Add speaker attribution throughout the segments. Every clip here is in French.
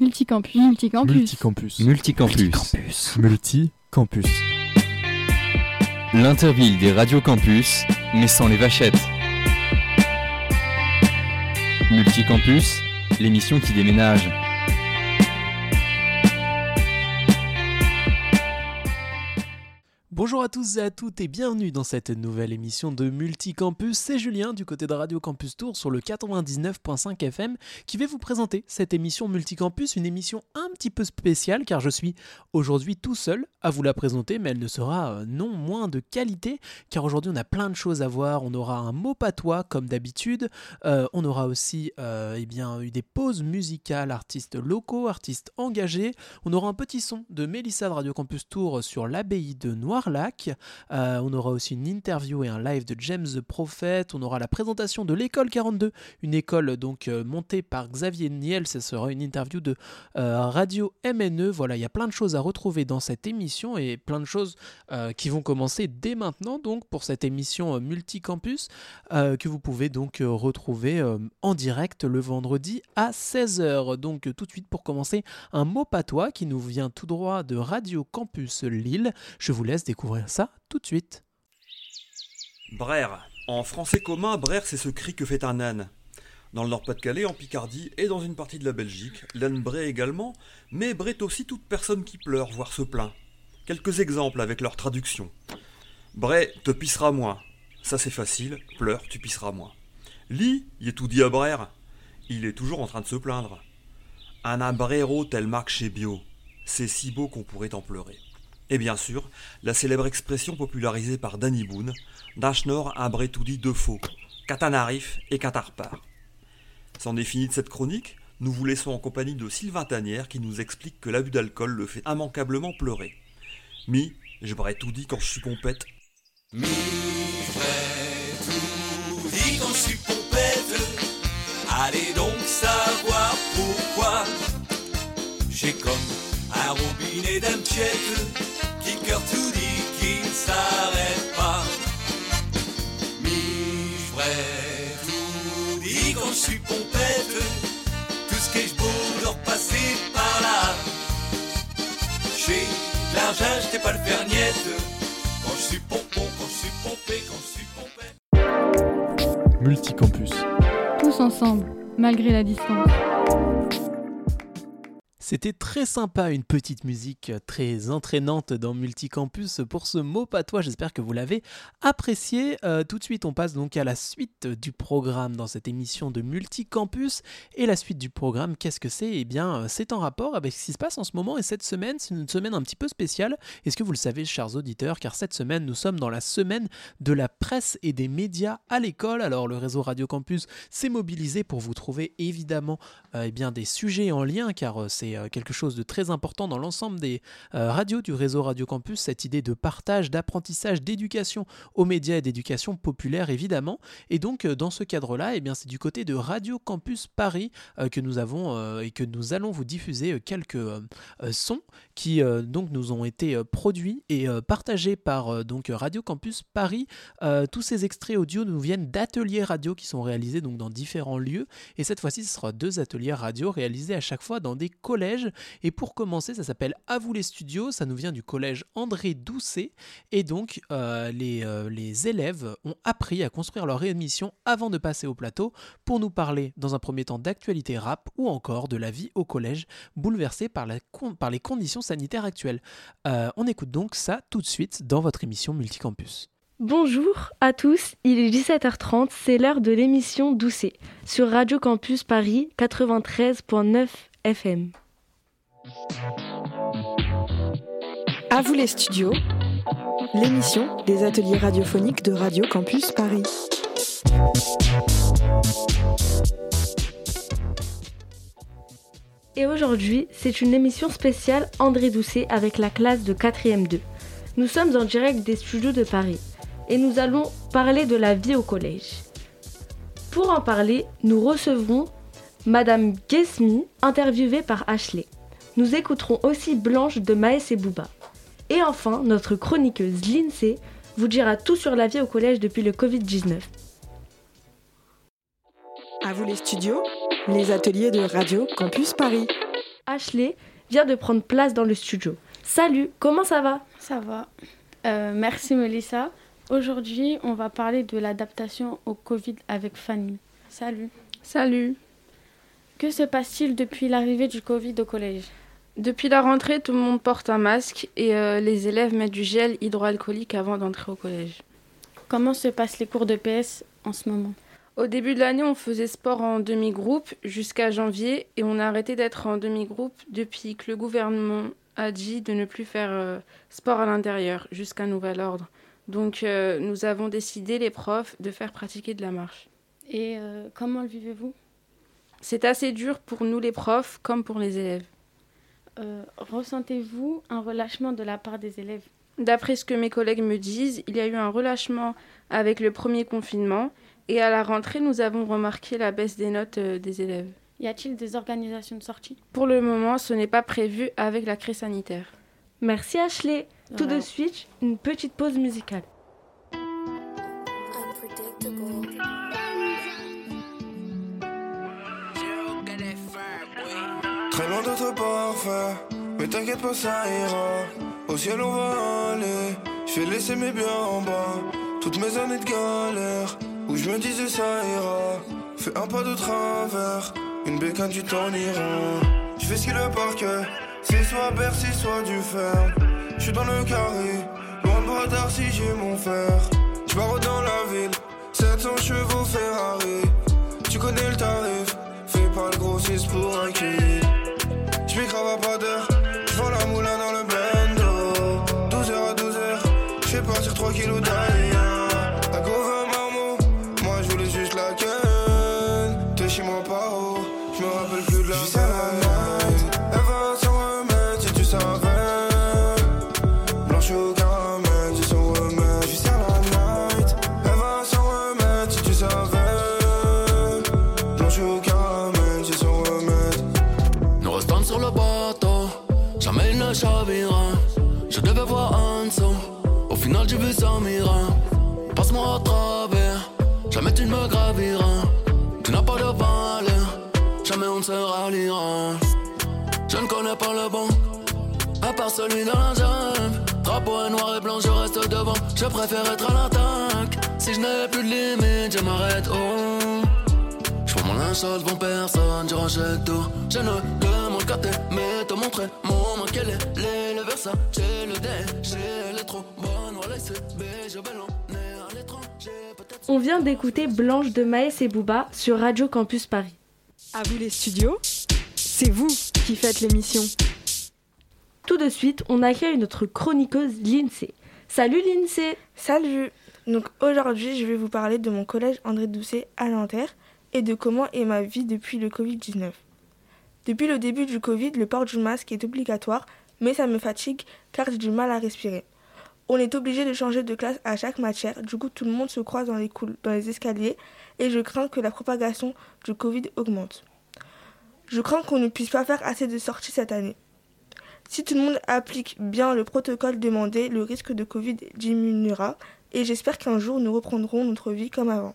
Speaker 1: Multicampus. Multicampus.
Speaker 2: Multicampus.
Speaker 3: Multicampus.
Speaker 2: Multicampus.
Speaker 3: L'interville des radios campus, mais sans les vachettes. Multicampus, l'émission qui déménage.
Speaker 4: Bonjour à tous et à toutes et bienvenue dans cette nouvelle émission de Multicampus. C'est Julien du côté de Radio Campus Tour sur le 99.5 FM qui va vous présenter cette émission Multicampus, une émission un petit peu spéciale car je suis aujourd'hui tout seul à vous la présenter mais elle ne sera euh, non moins de qualité car aujourd'hui on a plein de choses à voir. On aura un mot patois comme d'habitude, euh, on aura aussi euh, eh bien, eu des pauses musicales, artistes locaux, artistes engagés. On aura un petit son de Mélissa de Radio Campus Tour sur l'abbaye de Noir euh, on aura aussi une interview et un live de James the Prophet. On aura la présentation de l'école 42, une école donc euh, montée par Xavier Niel. Ce sera une interview de euh, Radio MNE. Voilà, il y a plein de choses à retrouver dans cette émission et plein de choses qui vont commencer dès maintenant donc pour cette émission multicampus que vous pouvez donc retrouver en direct le vendredi à 16h. Donc tout de suite pour commencer, un mot patois qui nous vient tout droit de Radio Campus Lille. Je vous laisse découvrir ça tout de suite.
Speaker 5: Brère. En français commun, brère, c'est ce cri que fait un âne. Dans le Nord-Pas-de-Calais, en Picardie et dans une partie de la Belgique, l'âne bray également, mais brait aussi toute personne qui pleure, voire se plaint. Quelques exemples avec leur traduction. Bray te pissera moins. Ça c'est facile, pleure, tu pisseras moins. Lit, y est tout dit à brère. Il est toujours en train de se plaindre. Un abrero tel marque chez Bio. C'est si beau qu'on pourrait en pleurer. Et bien sûr, la célèbre expression popularisée par Danny Boone, Dashnor dit de faux, Katanarif et Katarpar. C'en est fini de cette chronique, nous vous laissons en compagnie de Sylvain Tanière qui nous explique que l'abus d'alcool le fait immanquablement pleurer. Mi, je tout quand je suis pompette.
Speaker 6: Tout dit quand je suis pompette. Cœur tout dit qu'il ne s'arrête pas. Mi vrai tout dit quand je suis pompette, tout ce que je beau de repasser par là. J'ai l'argent, je pas le faire niette. Quand je suis pompon, quand je suis pompé, quand je suis pompette.
Speaker 2: Multicampus.
Speaker 1: Tous ensemble, malgré la distance.
Speaker 4: C'était très sympa, une petite musique très entraînante dans Multicampus pour ce mot patois. J'espère que vous l'avez apprécié. Euh, tout de suite, on passe donc à la suite du programme dans cette émission de Multicampus. Et la suite du programme, qu'est-ce que c'est? Eh bien, euh, c'est en rapport avec ce qui se passe en ce moment. Et cette semaine, c'est une semaine un petit peu spéciale. Est-ce que vous le savez, chers auditeurs? Car cette semaine, nous sommes dans la semaine de la presse et des médias à l'école. Alors, le réseau Radio Campus s'est mobilisé pour vous trouver évidemment euh, eh bien, des sujets en lien, car c'est euh, quelque chose de très important dans l'ensemble des euh, radios du réseau Radio Campus, cette idée de partage, d'apprentissage, d'éducation aux médias et d'éducation populaire évidemment. Et donc euh, dans ce cadre-là, eh bien c'est du côté de Radio Campus Paris que nous avons et que nous allons vous diffuser quelques sons qui donc nous ont été produits et partagés par donc Radio Campus Paris. tous ces extraits audio nous viennent d'ateliers radio qui sont réalisés donc dans différents lieux et cette fois-ci ce sera deux ateliers radio réalisés à chaque fois dans des collèges et pour commencer, ça s'appelle À vous les studios, ça nous vient du collège André Doucet. Et donc, euh, les, euh, les élèves ont appris à construire leur émission avant de passer au plateau pour nous parler dans un premier temps d'actualité rap ou encore de la vie au collège bouleversée par les conditions sanitaires actuelles. Euh, on écoute donc ça tout de suite dans votre émission Multicampus.
Speaker 7: Bonjour à tous, il est 17h30, c'est l'heure de l'émission Doucet sur Radio Campus Paris 93.9 FM.
Speaker 8: À vous les studios, l'émission des ateliers radiophoniques de Radio Campus Paris.
Speaker 7: Et aujourd'hui, c'est une émission spéciale André Doucet avec la classe de 4e 2. Nous sommes en direct des studios de Paris et nous allons parler de la vie au collège. Pour en parler, nous recevrons Madame Guesmi, interviewée par Ashley. Nous écouterons aussi Blanche de Maës et Bouba. Et enfin, notre chroniqueuse Lindsay vous dira tout sur la vie au collège depuis le Covid-19.
Speaker 8: À vous les studios, les ateliers de Radio Campus Paris.
Speaker 7: Ashley vient de prendre place dans le studio. Salut, comment ça va?
Speaker 2: Ça va. Euh, merci Melissa. Aujourd'hui, on va parler de l'adaptation au Covid avec Fanny. Salut.
Speaker 1: Salut.
Speaker 2: Que se passe-t-il depuis l'arrivée du Covid au collège?
Speaker 1: Depuis la rentrée, tout le monde porte un masque et euh, les élèves mettent du gel hydroalcoolique avant d'entrer au collège.
Speaker 2: Comment se passent les cours de PS en ce moment?
Speaker 1: Au début de l'année, on faisait sport en demi-groupe jusqu'à janvier et on a arrêté d'être en demi-groupe depuis que le gouvernement a dit de ne plus faire euh, sport à l'intérieur jusqu'à nouvel ordre. Donc euh, nous avons décidé, les profs, de faire pratiquer de la marche.
Speaker 2: Et comment le vivez-vous?
Speaker 1: C'est assez dur pour nous les profs comme pour les élèves.
Speaker 2: Euh, Ressentez-vous un relâchement de la part des élèves
Speaker 1: D'après ce que mes collègues me disent, il y a eu un relâchement avec le premier confinement et à la rentrée, nous avons remarqué la baisse des notes euh, des élèves.
Speaker 2: Y a-t-il des organisations de sortie?
Speaker 1: Pour le moment, ce n'est pas prévu avec la crise sanitaire.
Speaker 7: Merci Ashley. Tout de suite, une petite pause musicale.
Speaker 9: Loin d'être parfait, mais t'inquiète pas, ça ira. Au ciel, on va aller. Je vais laisser mes biens en bas. Toutes mes années de galère, où je me disais ça ira. Fais un pas de travers, une bécane, tu t'en iras. Je fais ce qu'il a par cœur, c'est soit Bercy, soit du fer. Je suis dans le carré, loin de bras si j'ai mon fer. Je barre dans la ville, 700 chevaux Ferrari. Tu connais le tarif, fais pas le grossiste pour un kill. À pas la moulin dans le bendo 12h à 12h, j'fais partir 3 kilos d'ailleurs
Speaker 10: final j'ai vu ça mira. Passe-moi à travers, jamais tu ne me graviras. Tu n'as pas de valeur, jamais on ne se ralliera. Je ne connais pas le bon, à part celui dans la jungle. Drapeau noir et blanc, je reste devant. Je préfère être à l'attaque. Si je n'ai plus de limite, je m'arrête. Oh. Je prends mon linge sale devant personne, je rejette tout. Je ne demande qu'à t'aimer, te montrer mon main quel est le Versace, le déchet, elle est trop bonne,
Speaker 7: On vient d'écouter Blanche de Maës et Booba sur Radio Campus Paris.
Speaker 8: À vous les studios, c'est vous qui faites l'émission.
Speaker 7: Tout de suite, on accueille notre chroniqueuse Lindsay. Salut Lindsay
Speaker 11: Salut Donc aujourd'hui, je vais vous parler de mon collège André Doucet à Nanterre et de comment est ma vie depuis le Covid-19. Depuis le début du Covid, le port du masque est obligatoire, mais ça me fatigue car j'ai du mal à respirer. On est obligé de changer de classe à chaque matière, du coup tout le monde se croise dans les, dans les escaliers et je crains que la propagation du Covid augmente. Je crains qu'on ne puisse pas faire assez de sorties cette année. Si tout le monde applique bien le protocole demandé, le risque de Covid diminuera et j'espère qu'un jour nous reprendrons notre vie comme avant.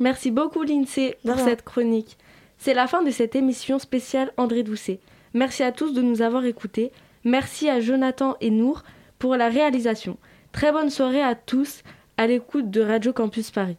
Speaker 7: Merci beaucoup Lindsay
Speaker 11: De
Speaker 7: pour cette chronique. C'est la fin de cette émission spéciale André Doucet. Merci à tous de nous avoir écoutés. Merci à Jonathan et Nour pour la réalisation. Très bonne soirée à tous à l'écoute de Radio Campus Paris.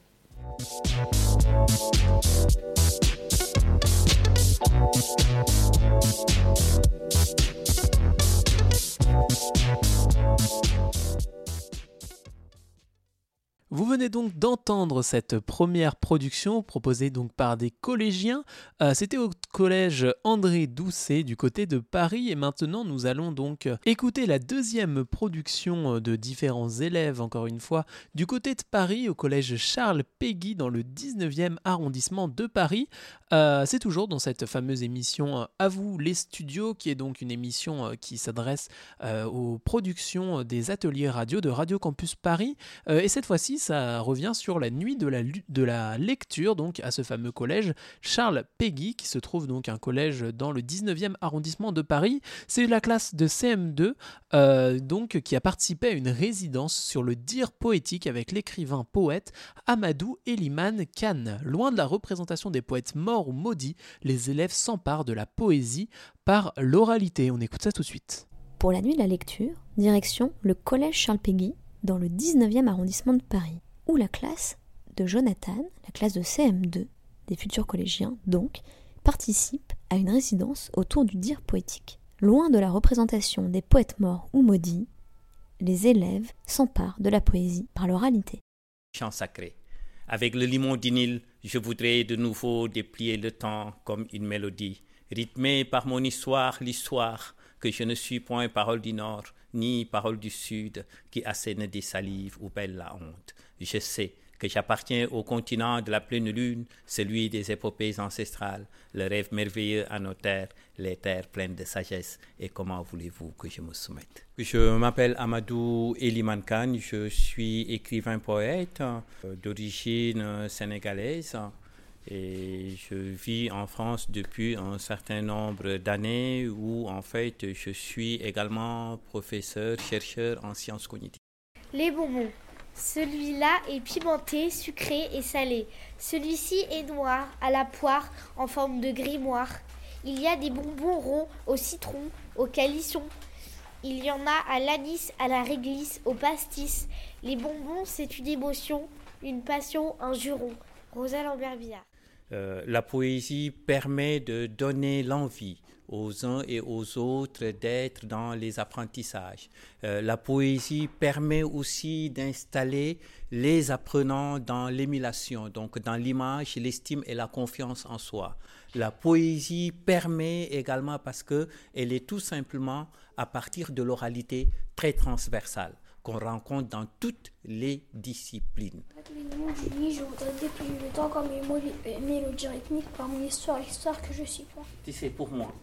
Speaker 4: Vous venez donc d'entendre cette première production proposée donc par des collégiens. Euh, C'était au collège André Doucet du côté de Paris et maintenant nous allons donc écouter la deuxième production euh, de différents élèves encore une fois du côté de Paris au collège Charles Péguy dans le 19e arrondissement de Paris. Euh, C'est toujours dans cette fameuse émission À vous les studios qui est donc une émission qui s'adresse aux productions des ateliers radio de Radio Campus Paris. Et cette fois-ci, ça revient sur la nuit de la, de la lecture, donc à ce fameux collège Charles Péguy, qui se trouve donc un collège dans le 19e arrondissement de Paris. C'est la classe de CM2, euh, donc qui a participé à une résidence sur le dire poétique avec l'écrivain poète Amadou Eliman Khan. Loin de la représentation des poètes morts ou maudits, les élèves s'emparent de la poésie par l'oralité. On écoute ça tout de suite.
Speaker 12: Pour la nuit de la lecture, direction le collège Charles Péguy dans le 19e arrondissement de Paris, où la classe de Jonathan, la classe de CM2, des futurs collégiens donc, participe à une résidence autour du dire poétique. Loin de la représentation des poètes morts ou maudits, les élèves s'emparent de la poésie par l'oralité.
Speaker 13: Chant sacré. Avec le limon du Nil, je voudrais de nouveau déplier le temps comme une mélodie, rythmée par mon histoire, l'histoire, que je ne suis point parole du Nord, ni parole du Sud, qui assène des salives ou belle la honte. Je sais que j'appartiens au continent de la pleine lune, celui des épopées ancestrales, le rêve merveilleux à nos terres, les terres pleines de sagesse, et comment voulez-vous que je me soumette? Je m'appelle Amadou Eliman Khan, je suis écrivain poète euh, d'origine sénégalaise et je vis en France depuis un certain nombre d'années où en fait je suis également professeur, chercheur en sciences cognitives.
Speaker 14: Les bonbons. Celui-là est pimenté, sucré et salé. Celui-ci est noir, à la poire, en forme de grimoire. Il y a des bonbons ronds au citron, au calisson. Il y en a à l'anis, à la réglisse, au pastis. Les bonbons, c'est une émotion, une passion, un juron. Rosa Lambert
Speaker 13: euh, la poésie permet de donner l'envie aux uns et aux autres d'être dans les apprentissages. Euh, la poésie permet aussi d'installer les apprenants dans l'émulation, donc dans l'image, l'estime et la confiance en soi. La poésie permet également parce que elle est tout simplement à partir de l'oralité très transversale qu'on rencontre dans toutes les disciplines.
Speaker 15: je voudrais déplier le temps comme une mélodie rythmique par mon histoire, l'histoire que je suis pas.
Speaker 13: Tu sais, pour moi,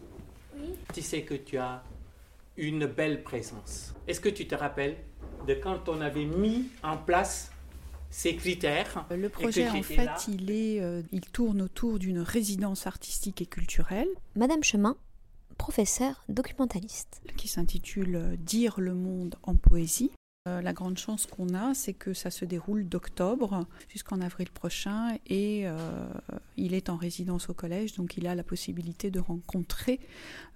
Speaker 15: oui.
Speaker 13: tu sais que tu as une belle présence. Est-ce que tu te rappelles de quand on avait mis en place ces critères
Speaker 16: Le projet, en fait, il, est, euh, il tourne autour d'une résidence artistique et culturelle.
Speaker 12: Madame Chemin, professeur documentaliste.
Speaker 16: Qui s'intitule euh, Dire le monde en poésie. Euh, la grande chance qu'on a, c'est que ça se déroule d'octobre jusqu'en avril prochain et euh, il est en résidence au collège, donc il a la possibilité de rencontrer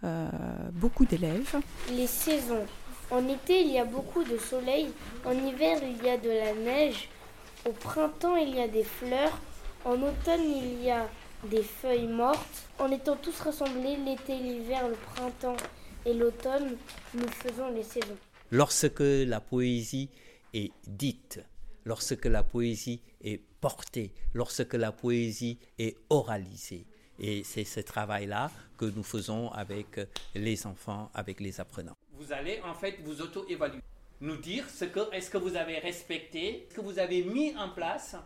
Speaker 16: euh, beaucoup d'élèves.
Speaker 14: Les saisons. En été, il y a beaucoup de soleil. En hiver, il y a de la neige. Au printemps, il y a des fleurs. En automne, il y a des feuilles mortes. En étant tous rassemblés, l'été, l'hiver, le printemps et l'automne, nous faisons les saisons
Speaker 13: lorsque la poésie est dite, lorsque la poésie est portée, lorsque la poésie est oralisée. Et c'est ce travail-là que nous faisons avec les enfants, avec les apprenants. Vous allez en fait vous auto-évaluer, nous dire ce que est-ce que vous avez respecté, ce que vous avez mis en place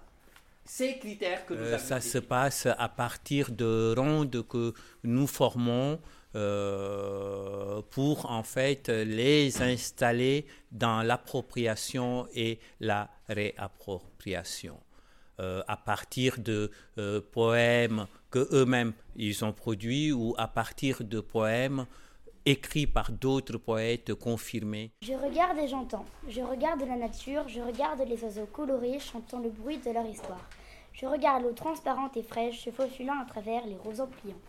Speaker 13: ces critères que nous euh, Ça se passe à partir de rondes que nous formons euh, pour en fait les installer dans l'appropriation et la réappropriation. Euh, à partir de euh, poèmes que eux-mêmes ils ont produits ou à partir de poèmes écrits par d'autres poètes confirmés.
Speaker 17: Je regarde et j'entends. Je regarde la nature, je regarde les oiseaux colorés chantant le bruit de leur histoire. Je regarde l'eau transparente et fraîche se faufilant à travers les roseaux pliants.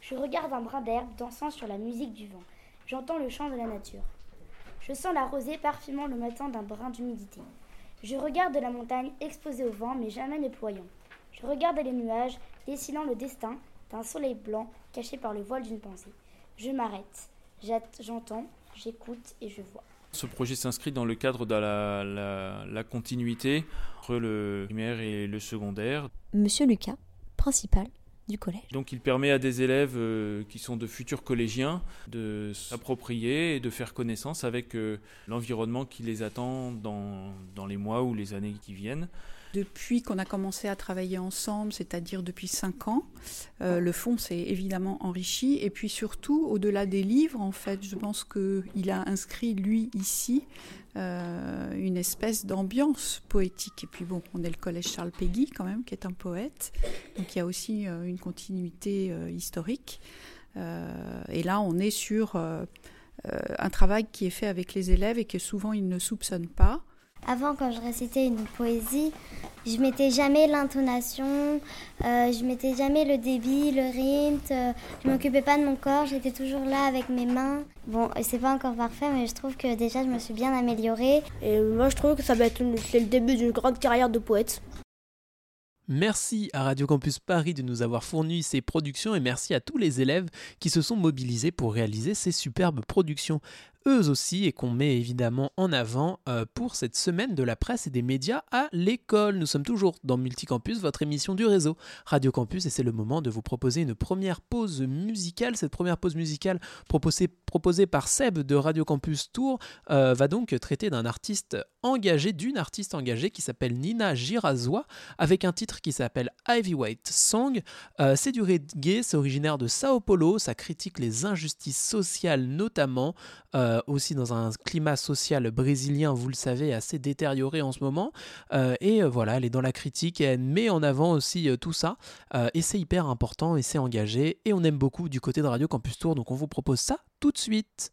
Speaker 17: Je regarde un brin d'herbe dansant sur la musique du vent. J'entends le chant de la nature. Je sens la rosée parfumant le matin d'un brin d'humidité. Je regarde la montagne exposée au vent mais jamais ne ployant. Je regarde les nuages dessinant le destin d'un soleil blanc caché par le voile d'une pensée. Je m'arrête, j'entends, j'écoute et je vois.
Speaker 18: Ce projet s'inscrit dans le cadre de la, la continuité entre le primaire et le secondaire.
Speaker 12: Monsieur Lucas, principal
Speaker 18: Donc il permet à des élèves euh, qui sont de futurs collégiens de s'approprier et de faire connaissance avec euh, l'environnement qui les attend dans, les mois ou les années qui viennent.
Speaker 16: Depuis qu'on a commencé à travailler ensemble, c'est-à-dire depuis cinq ans, euh, le fonds s'est évidemment enrichi. Et puis surtout, au-delà des livres, en fait, je pense qu'il a inscrit, lui, ici, euh, une espèce d'ambiance poétique. Et puis bon, on est le collège Charles Péguy, quand même, qui est un poète. Donc il y a aussi euh, une continuité historique. et là, on est sur un travail qui est fait avec les élèves et que souvent ils ne soupçonnent pas.
Speaker 19: Avant, quand je récitais une poésie, je mettais jamais l'intonation, euh, je mettais jamais le débit, le rythme, euh, je m'occupais pas de mon corps, j'étais toujours là avec mes mains. Bon, c'est pas encore parfait, mais je trouve que déjà je me suis bien améliorée.
Speaker 14: Et moi je trouve que ça va être le début d'une grande carrière de poète.
Speaker 20: Merci à Radio Campus Paris de nous avoir fourni ces productions et merci à tous les élèves qui se sont mobilisés pour réaliser ces superbes productions eux aussi et qu'on met évidemment en avant euh, pour cette semaine de la presse et des médias à l'école. Nous sommes toujours dans Multicampus, votre émission du réseau Radio Campus et c'est le moment de vous proposer une première pause musicale. Cette première pause musicale proposée, proposée par Seb de Radio Campus Tour euh, va donc traiter d'un artiste engagé, d'une artiste engagée qui s'appelle Nina Girazoa avec un titre qui s'appelle Ivy White Song. Euh, c'est du reggae, c'est originaire de Sao Paulo, ça critique les injustices sociales notamment. Aussi dans un climat social brésilien, vous le savez, assez détérioré en ce moment. Euh, et euh, voilà, elle est dans la critique elle met en avant aussi tout ça. et c'est hyper important et c'est engagé. Et on aime beaucoup du côté de Radio Campus Tour, donc on vous propose ça tout de suite.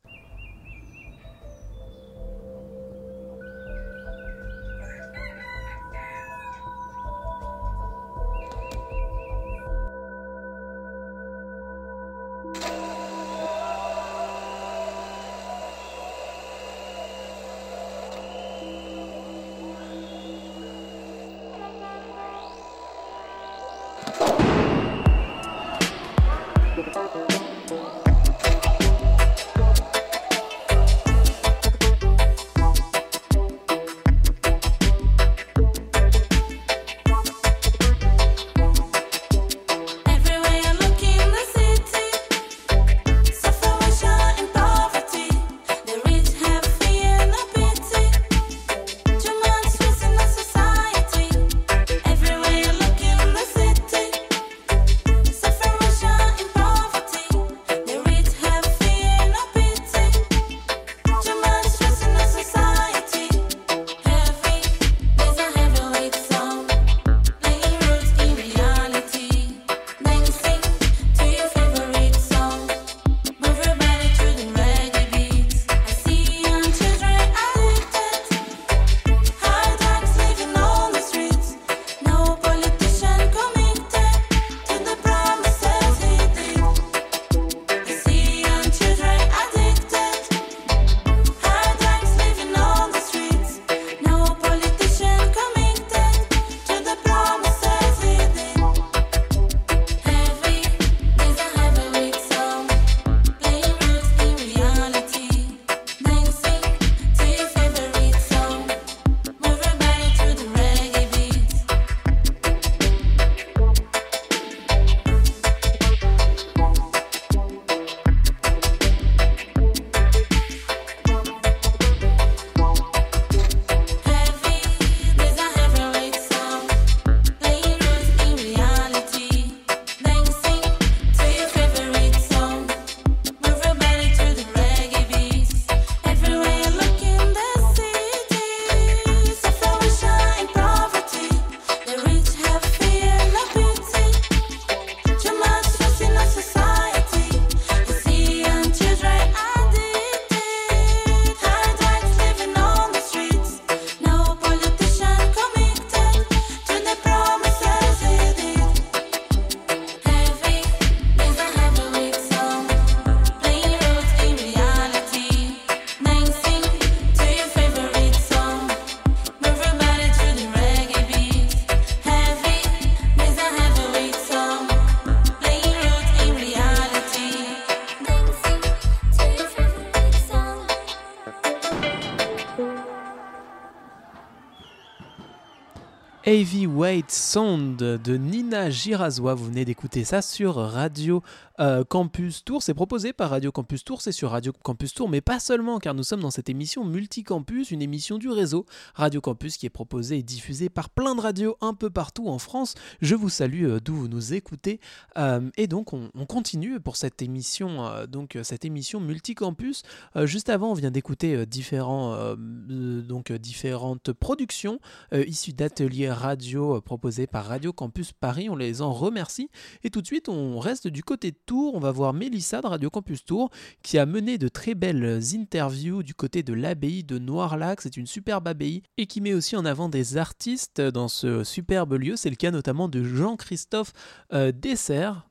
Speaker 20: Heavyweight Sound de Nina Girazoa. Vous venez d'écouter ça sur Radio
Speaker 4: euh, Campus Tour. C'est proposé par Radio Campus Tour, c'est sur Radio Campus Tour, mais pas seulement, car nous sommes dans cette émission Multicampus, une émission du réseau Radio Campus qui est proposée et diffusée par plein de radios un peu partout en France. Je vous salue euh, d'où vous nous écoutez. Euh, et donc, on, on, continue pour cette émission, donc cette émission Multicampus. juste avant, on vient d'écouter différents, donc différentes productions issues d'ateliers radio proposés par Radio Campus Paris. On les en remercie. Et tout de suite, on reste du côté On va voir Mélissa de Radio Campus Tours qui a mené de très belles interviews du côté de l'abbaye de Noirlac. C'est une superbe abbaye et qui met aussi en avant des artistes dans ce superbe lieu. C'est le cas notamment de Jean-Christophe euh, Dessert.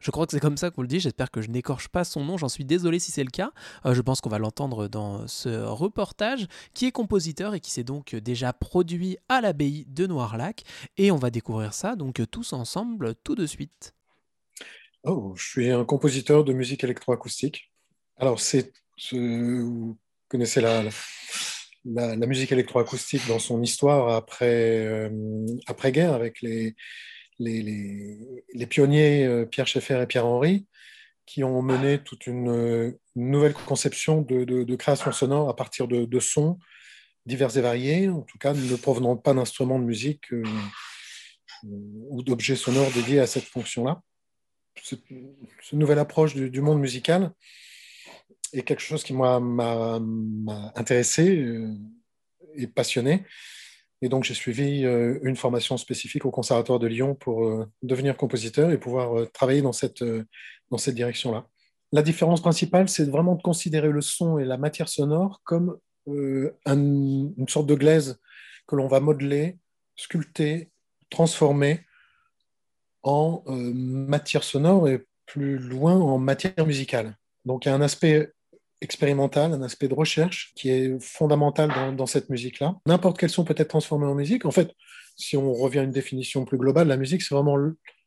Speaker 4: Je crois que c'est comme ça qu'on le dit. J'espère que je n'écorche pas son nom. J'en suis désolé si c'est le cas. Euh, je pense qu'on va l'entendre dans ce reportage qui est compositeur et qui s'est donc déjà produit à l'abbaye de Noirlac. Et on va découvrir ça donc tous ensemble tout de suite.
Speaker 21: Oh, je suis un compositeur de musique électroacoustique. Alors, vous connaissez la, la, la, musique électroacoustique dans son histoire après, euh, après-guerre avec les, les, les, les pionniers euh, Pierre Schaeffer et Pierre Henry qui ont mené toute une, nouvelle conception de, de, création sonore à partir de, de, sons divers et variés, en tout cas ne provenant pas d'instruments de musique euh, ou d'objets sonores dédiés à cette fonction-là cette, nouvelle approche du, monde musical est quelque chose qui m'a intéressé euh, et passionné. Et donc, j'ai suivi euh, une formation spécifique au Conservatoire de Lyon pour euh, devenir compositeur et pouvoir travailler dans cette, dans cette direction-là. La différence principale, c'est vraiment de considérer le son et la matière sonore comme un, une sorte de glaise que l'on va modeler, sculpter, transformer en euh, matière sonore et plus loin en matière musicale. Donc il y a un aspect expérimental, un aspect de recherche qui est fondamental dans, cette musique-là. N'importe quel son peut être transformé en musique. En fait, si on revient à une définition plus globale, la musique, c'est vraiment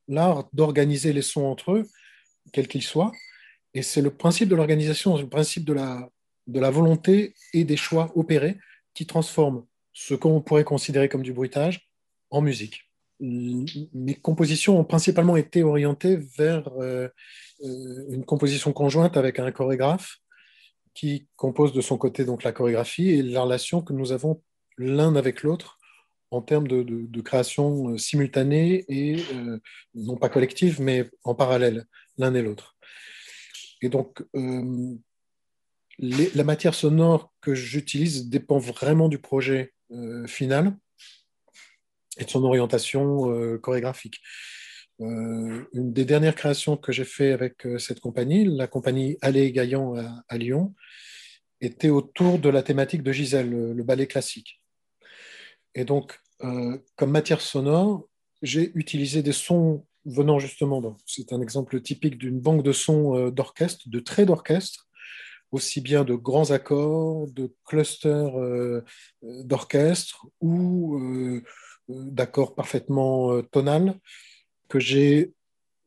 Speaker 21: l'art d'organiser les sons entre eux, quels qu'ils soient. Et c'est le principe de l'organisation, le principe de la volonté et des choix opérés qui transforment ce qu'on pourrait considérer comme du bruitage en musique mes compositions ont principalement été orientées vers euh, euh, une composition conjointe avec un chorégraphe qui compose de son côté donc la chorégraphie et la relation que nous avons l'un avec l'autre en termes de, création euh, simultanée et non pas collective mais en parallèle l'un et l'autre. Et donc la matière sonore que j'utilise dépend vraiment du projet final et de son orientation euh, chorégraphique. Euh, une des dernières créations que j'ai fait avec euh, cette compagnie, la compagnie Allée Gaillan à, à, Lyon, était autour de la thématique de Gisèle, le, le ballet classique. Et donc, comme matière sonore, j'ai utilisé des sons venant justement, c'est un exemple typique d'une banque de sons d'orchestre, de traits d'orchestre, aussi bien de grands accords, de clusters d'orchestre ou d'accords parfaitement euh, tonal que j'ai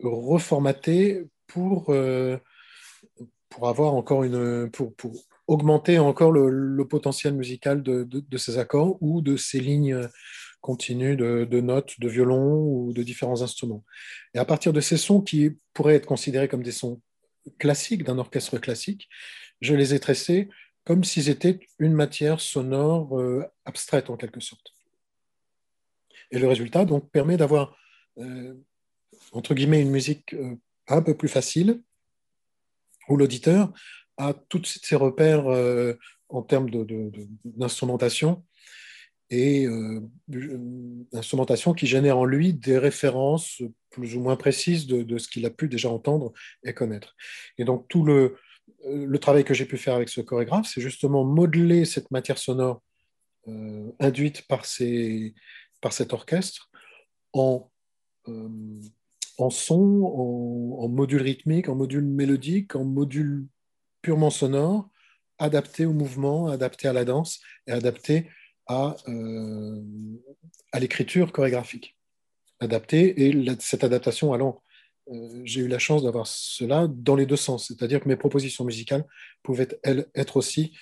Speaker 21: reformaté pour, euh, pour avoir encore une pour, pour augmenter encore le, potentiel musical de, de, de, ces accords ou de ces lignes continues de, de, notes de violon ou de différents instruments. Et à partir de ces sons qui pourraient être considérés comme des sons classiques d'un orchestre classique, je les ai tressés comme s'ils étaient une matière sonore euh, abstraite en quelque sorte. Et le résultat donc permet d'avoir euh, entre guillemets une musique euh, un peu plus facile où l'auditeur a tous ses repères euh, en termes d'instrumentation et euh, instrumentation qui génère en lui des références plus ou moins précises de, ce qu'il a pu déjà entendre et connaître. Et donc tout le, le travail que j'ai pu faire avec ce chorégraphe, c'est justement modeler cette matière sonore induite par ces, par cet orchestre en, euh, en son, en, module rythmique, en module mélodique, en module purement sonore, adapté au mouvement, adapté à la danse et adapté à, euh, à l'écriture chorégraphique. Adapté et cette adaptation allant euh, j'ai eu la chance d'avoir cela dans les deux sens, c'est-à-dire que mes propositions musicales pouvaient elles être aussi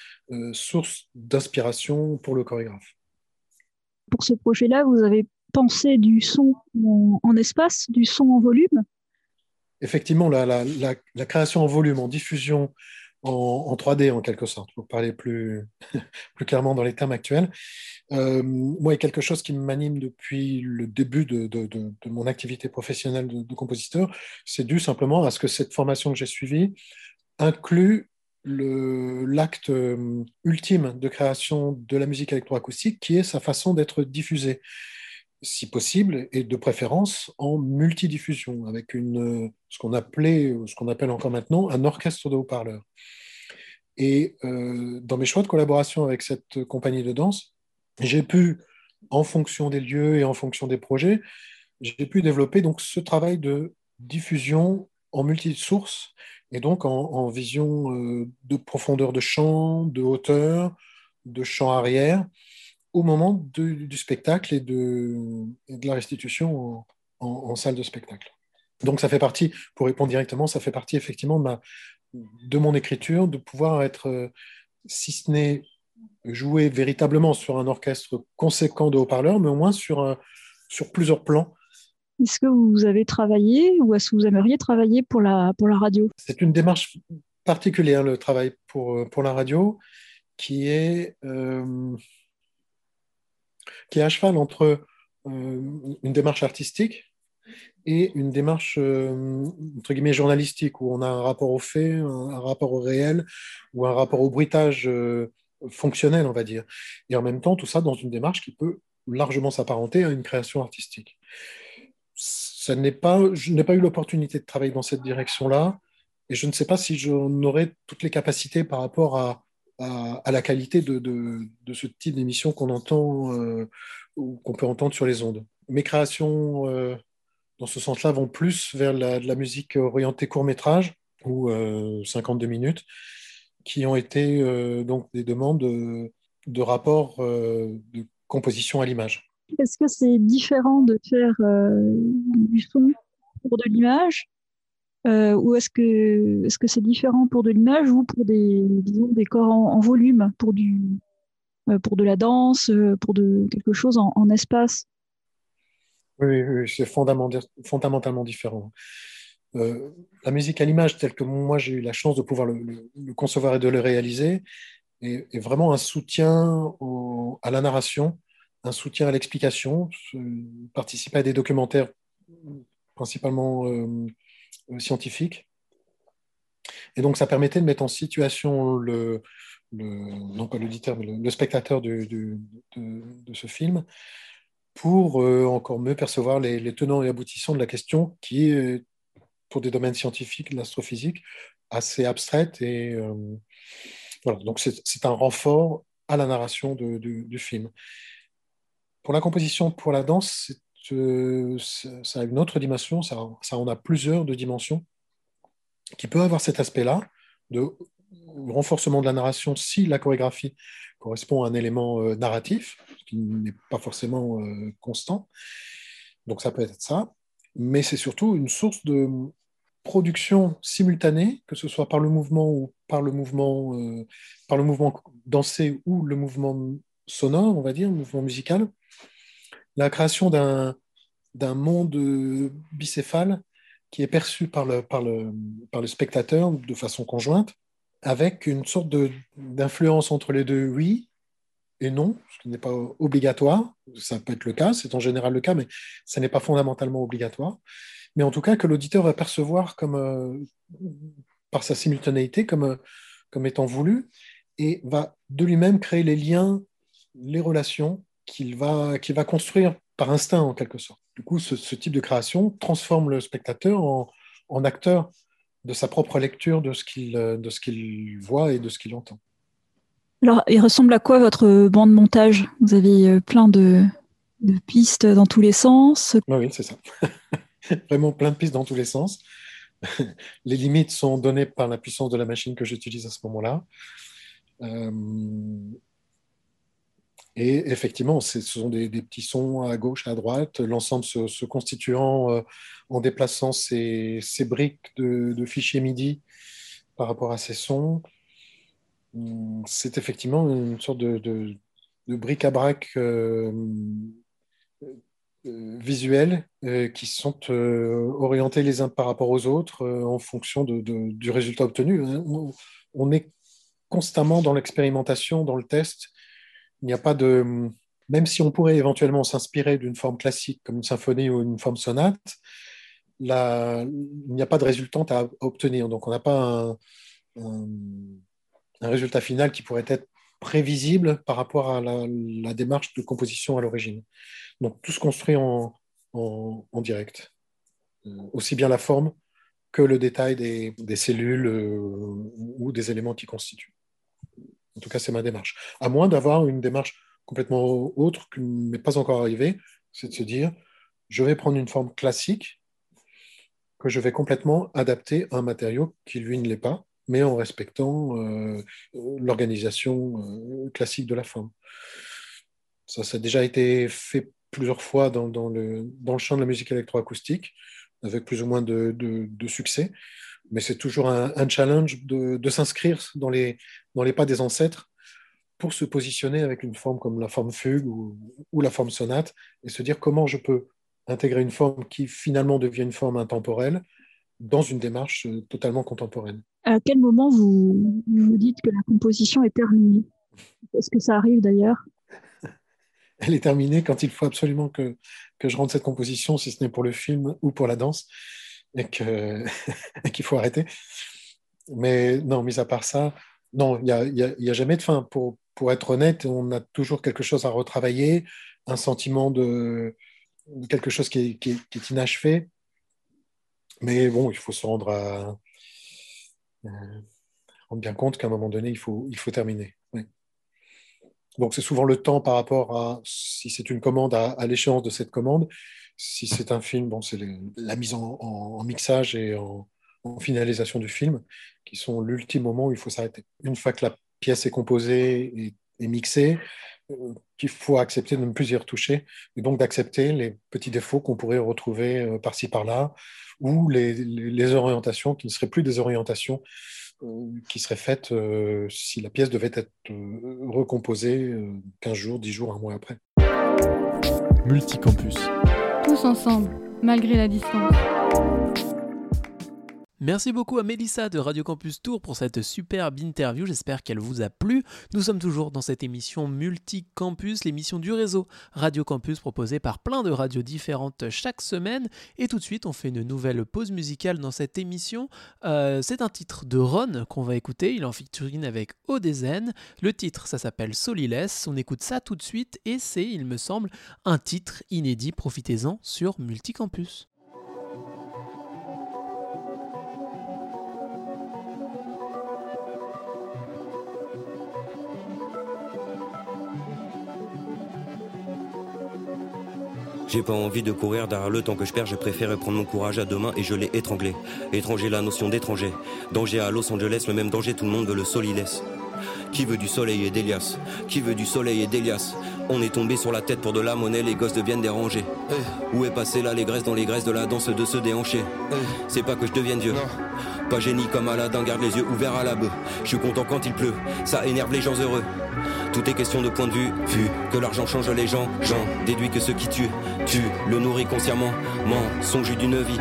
Speaker 21: source d'inspiration pour le chorégraphe
Speaker 22: pour ce projet-là, vous avez pensé du son en, espace, du son en volume?
Speaker 21: Effectivement, la, création en volume, en diffusion, en, 3D en quelque sorte, pour parler plus, clairement dans les termes actuels, euh, moi, il y a quelque chose qui m'anime depuis le début de, mon activité professionnelle de, compositeur. C'est dû simplement à ce que cette formation que j'ai suivie inclut l'acte euh, ultime de création de la musique électroacoustique, qui est sa façon d'être diffusée si possible, et de préférence en multidiffusion, avec une, ce qu'on appelait, ce qu'on appelle encore maintenant, un orchestre de haut-parleurs. Et euh, dans mes choix de collaboration avec cette compagnie de danse, j'ai pu, en fonction des lieux et en fonction des projets, j'ai pu développer donc ce travail de diffusion en multi-sources et donc en, vision euh, de profondeur de champ, de hauteur, de champ arrière, au moment du spectacle et de, la restitution en, salle de spectacle. Donc ça fait partie, pour répondre directement, ça fait partie effectivement de mon écriture, de pouvoir être, euh, si ce n'est jouer véritablement sur un orchestre conséquent de haut-parleurs, mais au moins sur, sur plusieurs plans.
Speaker 23: Est-ce que vous avez travaillé ou est-ce que vous aimeriez travailler pour la, pour la radio?
Speaker 21: C'est une démarche particulière, le travail pour, pour la radio, qui est euh, qui est à cheval entre euh, une démarche artistique et une démarche euh, entre guillemets journalistique où on a un rapport au fait, un, rapport au réel ou un rapport au bruitage euh, fonctionnel, on va dire. Et en même temps, tout ça dans une démarche qui peut largement s'apparenter à une création artistique. Je n'ai pas eu l'opportunité de travailler dans cette direction-là, et je ne sais pas si j'en aurais toutes les capacités par rapport à, la qualité de, de, ce type d'émission qu'on entend euh, ou qu'on peut entendre sur les ondes. Mes créations euh, dans ce sens-là vont plus vers la, la musique orientée court métrage ou 52 euh, minutes, qui ont été donc des demandes de, de rapport de composition à l'image.
Speaker 23: Est-ce que c'est différent de faire du son pour de l'image euh, ou est-ce que est-ce c'est différent pour de l'image ou pour des des corps en, volume pour du euh, pour de la danse euh, pour de quelque chose en, espace?
Speaker 21: Oui, oui c'est fondamentalement différent. La musique à l'image telle que moi j'ai eu la chance de pouvoir le, concevoir et de le réaliser est, vraiment un soutien à la narration un soutien à l'explication participer à des documentaires principalement euh, scientifique. Et donc, ça permettait de mettre en situation le, non pas l'auditeur, mais le, spectateur de, ce film pour euh, encore mieux percevoir les, tenants et aboutissants de la question qui est, pour des domaines scientifiques, l'astrophysique, assez abstraite. Et euh, voilà, donc c'est un renfort à la narration du film. Pour la composition, pour la danse, ça a une autre dimension, ça, en a plusieurs de dimensions, qui peut avoir cet aspect-là de renforcement de la narration si la chorégraphie correspond à un élément euh, narratif, qui n'est pas forcément euh, constant. Donc ça peut être ça, mais c'est surtout une source de production simultanée, que ce soit par le mouvement ou par le mouvement, euh, par le mouvement dansé ou le mouvement sonore, on va dire, le mouvement musical, la création d'un, monde bicéphale qui est perçu par le, par, le, par le spectateur de façon conjointe, avec une sorte d'influence entre les deux, oui et non, ce qui n'est pas obligatoire. Ça peut être le cas, c'est en général le cas, mais ça n'est pas fondamentalement obligatoire. Mais en tout cas, que l'auditeur va percevoir comme, euh, par sa simultanéité comme, comme étant voulu et va de lui-même créer les liens, les relations qu'il va, qu'il va construire par instinct en quelque sorte. Du coup, ce, type de création transforme le spectateur en, acteur de sa propre lecture de ce qu'il voit et de ce qu'il entend.
Speaker 23: Alors, il ressemble à quoi votre bande montage? Vous avez euh, plein de, pistes dans tous les sens.
Speaker 21: Oui, c'est ça. Vraiment plein de pistes dans tous les sens. les limites sont données par la puissance de la machine que j'utilise à ce moment-là. Euh, et effectivement, ce sont des, petits sons à gauche, à droite, l'ensemble se, constituant euh, en déplaçant ces, briques de, fichiers MIDI par rapport à ces sons. Hum, c'est effectivement une sorte de, bric-à-brac euh, visuels qui sont orientés les uns par rapport aux autres en fonction de, du résultat obtenu. On est constamment dans l'expérimentation, dans le test. N'y a pas de, même si on pourrait éventuellement s'inspirer d'une forme classique comme une symphonie ou une forme sonate, il n'y a pas de résultante à obtenir. Donc on n'a pas un, résultat final qui pourrait être prévisible par rapport à la, démarche de composition à l'origine. Donc tout se construit en, direct, euh, aussi bien la forme que le détail des, cellules euh, ou des éléments qui constituent. En tout cas, c'est ma démarche. À moins d'avoir une démarche complètement autre qui n'est pas encore arrivée, c'est de se dire, je vais prendre une forme classique que je vais complètement adapter à un matériau qui, lui, ne l'est pas, mais en respectant euh, l'organisation euh, classique de la forme. Ça, ça a déjà été fait plusieurs fois dans, le, champ de la musique électroacoustique, avec plus ou moins de, succès, mais c'est toujours un, challenge de, de s'inscrire dans les, dans les pas des ancêtres pour se positionner avec une forme comme la forme fugue ou, ou, la forme sonate et se dire comment je peux intégrer une forme qui finalement devient une forme intemporelle dans une démarche euh, totalement contemporaine.
Speaker 23: À quel moment vous vous dites que la composition est terminée? Est-ce que ça arrive d'ailleurs?
Speaker 21: Elle est terminée quand il faut absolument que, que je rende cette composition, si ce n'est pour le film ou pour la danse, et qu'il faut arrêter. Mais non, mis à part ça, non, il n'y a, y a, jamais de fin. Pour, pour être honnête, on a toujours quelque chose à retravailler, un sentiment de, quelque chose qui est, inachevé. Mais bon, il faut se euh, rendre bien compte qu'à un moment donné, il faut, il faut terminer. Donc c'est souvent le temps par rapport à si c'est une commande à, l'échéance de cette commande. Si c'est un film, bon, c'est la mise en, mixage et en, finalisation du film qui sont l'ultime moment où il faut s'arrêter. Une fois que la pièce est composée et, mixée, euh, qu'il faut accepter de ne plus y retoucher et donc d'accepter les petits défauts qu'on pourrait retrouver euh, par-ci par-là ou les, orientations qui ne seraient plus des orientations euh, qui seraient faites si la pièce devait être recomposée 15 jours, 10 jours, un mois après.
Speaker 2: Multicampus. Ensemble, malgré la distance.
Speaker 4: Merci beaucoup à Mélissa de Radio Campus Tour pour cette superbe interview. J'espère qu'elle vous a plu. Nous sommes toujours dans cette émission Multicampus, l'émission du réseau Radio Campus proposée par plein de radios différentes chaque semaine. Et tout de suite, on fait une nouvelle pause musicale dans cette émission. Euh, c'est un titre de Ron qu'on va écouter. Il est en featuring avec Odezen. Le titre, ça s'appelle Soliless. On écoute ça tout de suite et c'est, il me semble, un titre inédit. Profitez-en sur Multicampus.
Speaker 24: J'ai pas envie de courir derrière le temps que je perds, j'ai préféré prendre mon courage à deux mains et je l'ai étranglé. Étranger, la notion d'étranger. Danger à Los Angeles, le même danger, tout le monde veut le solilès. Qui veut du soleil et d'Elias? Qui veut du soleil et d'Elias? On est tombé sur la tête pour de la monnaie, les gosses deviennent dérangés. Où est passé là les graisses dans les graisses de la danse de se déhancher? C'est pas que je devienne vieux. Pas génie comme Aladdin, garde les yeux ouverts à la bœuf. Je suis content quand il pleut, ça énerve les gens heureux. Tout est question de point de vue, vu que l'argent change les gens. J'en déduis que ceux qui tuent, tuent, le nourrit consciemment. Mensonge d'une vie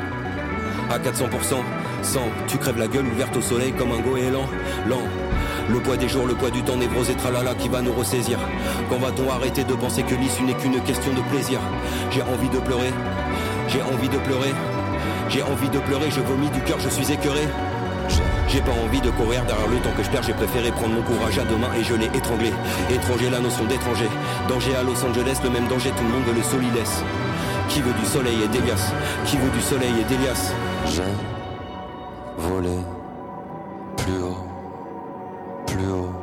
Speaker 24: à 400%. Sans, tu crèves la gueule ouverte au soleil comme un goéland. Lent, le poids des jours, le poids du temps névrose et tralala qui va nous ressaisir. Quand va-t-on arrêter de penser que l'issue n'est qu'une question de plaisir? J'ai envie de pleurer, j'ai envie de pleurer, j'ai envie de pleurer, je vomis du cœur, je suis écœuré. J'ai pas envie de courir derrière le temps que je perds, j'ai préféré prendre mon courage à deux mains et je l'ai étranglé. Étranger, la notion d'étranger. Danger à Los Angeles, le même danger, tout le monde le solilès. Qui veut du soleil et d'Elias? Qui veut du soleil et d'Elias?
Speaker 25: J'ai volé plus haut, plus haut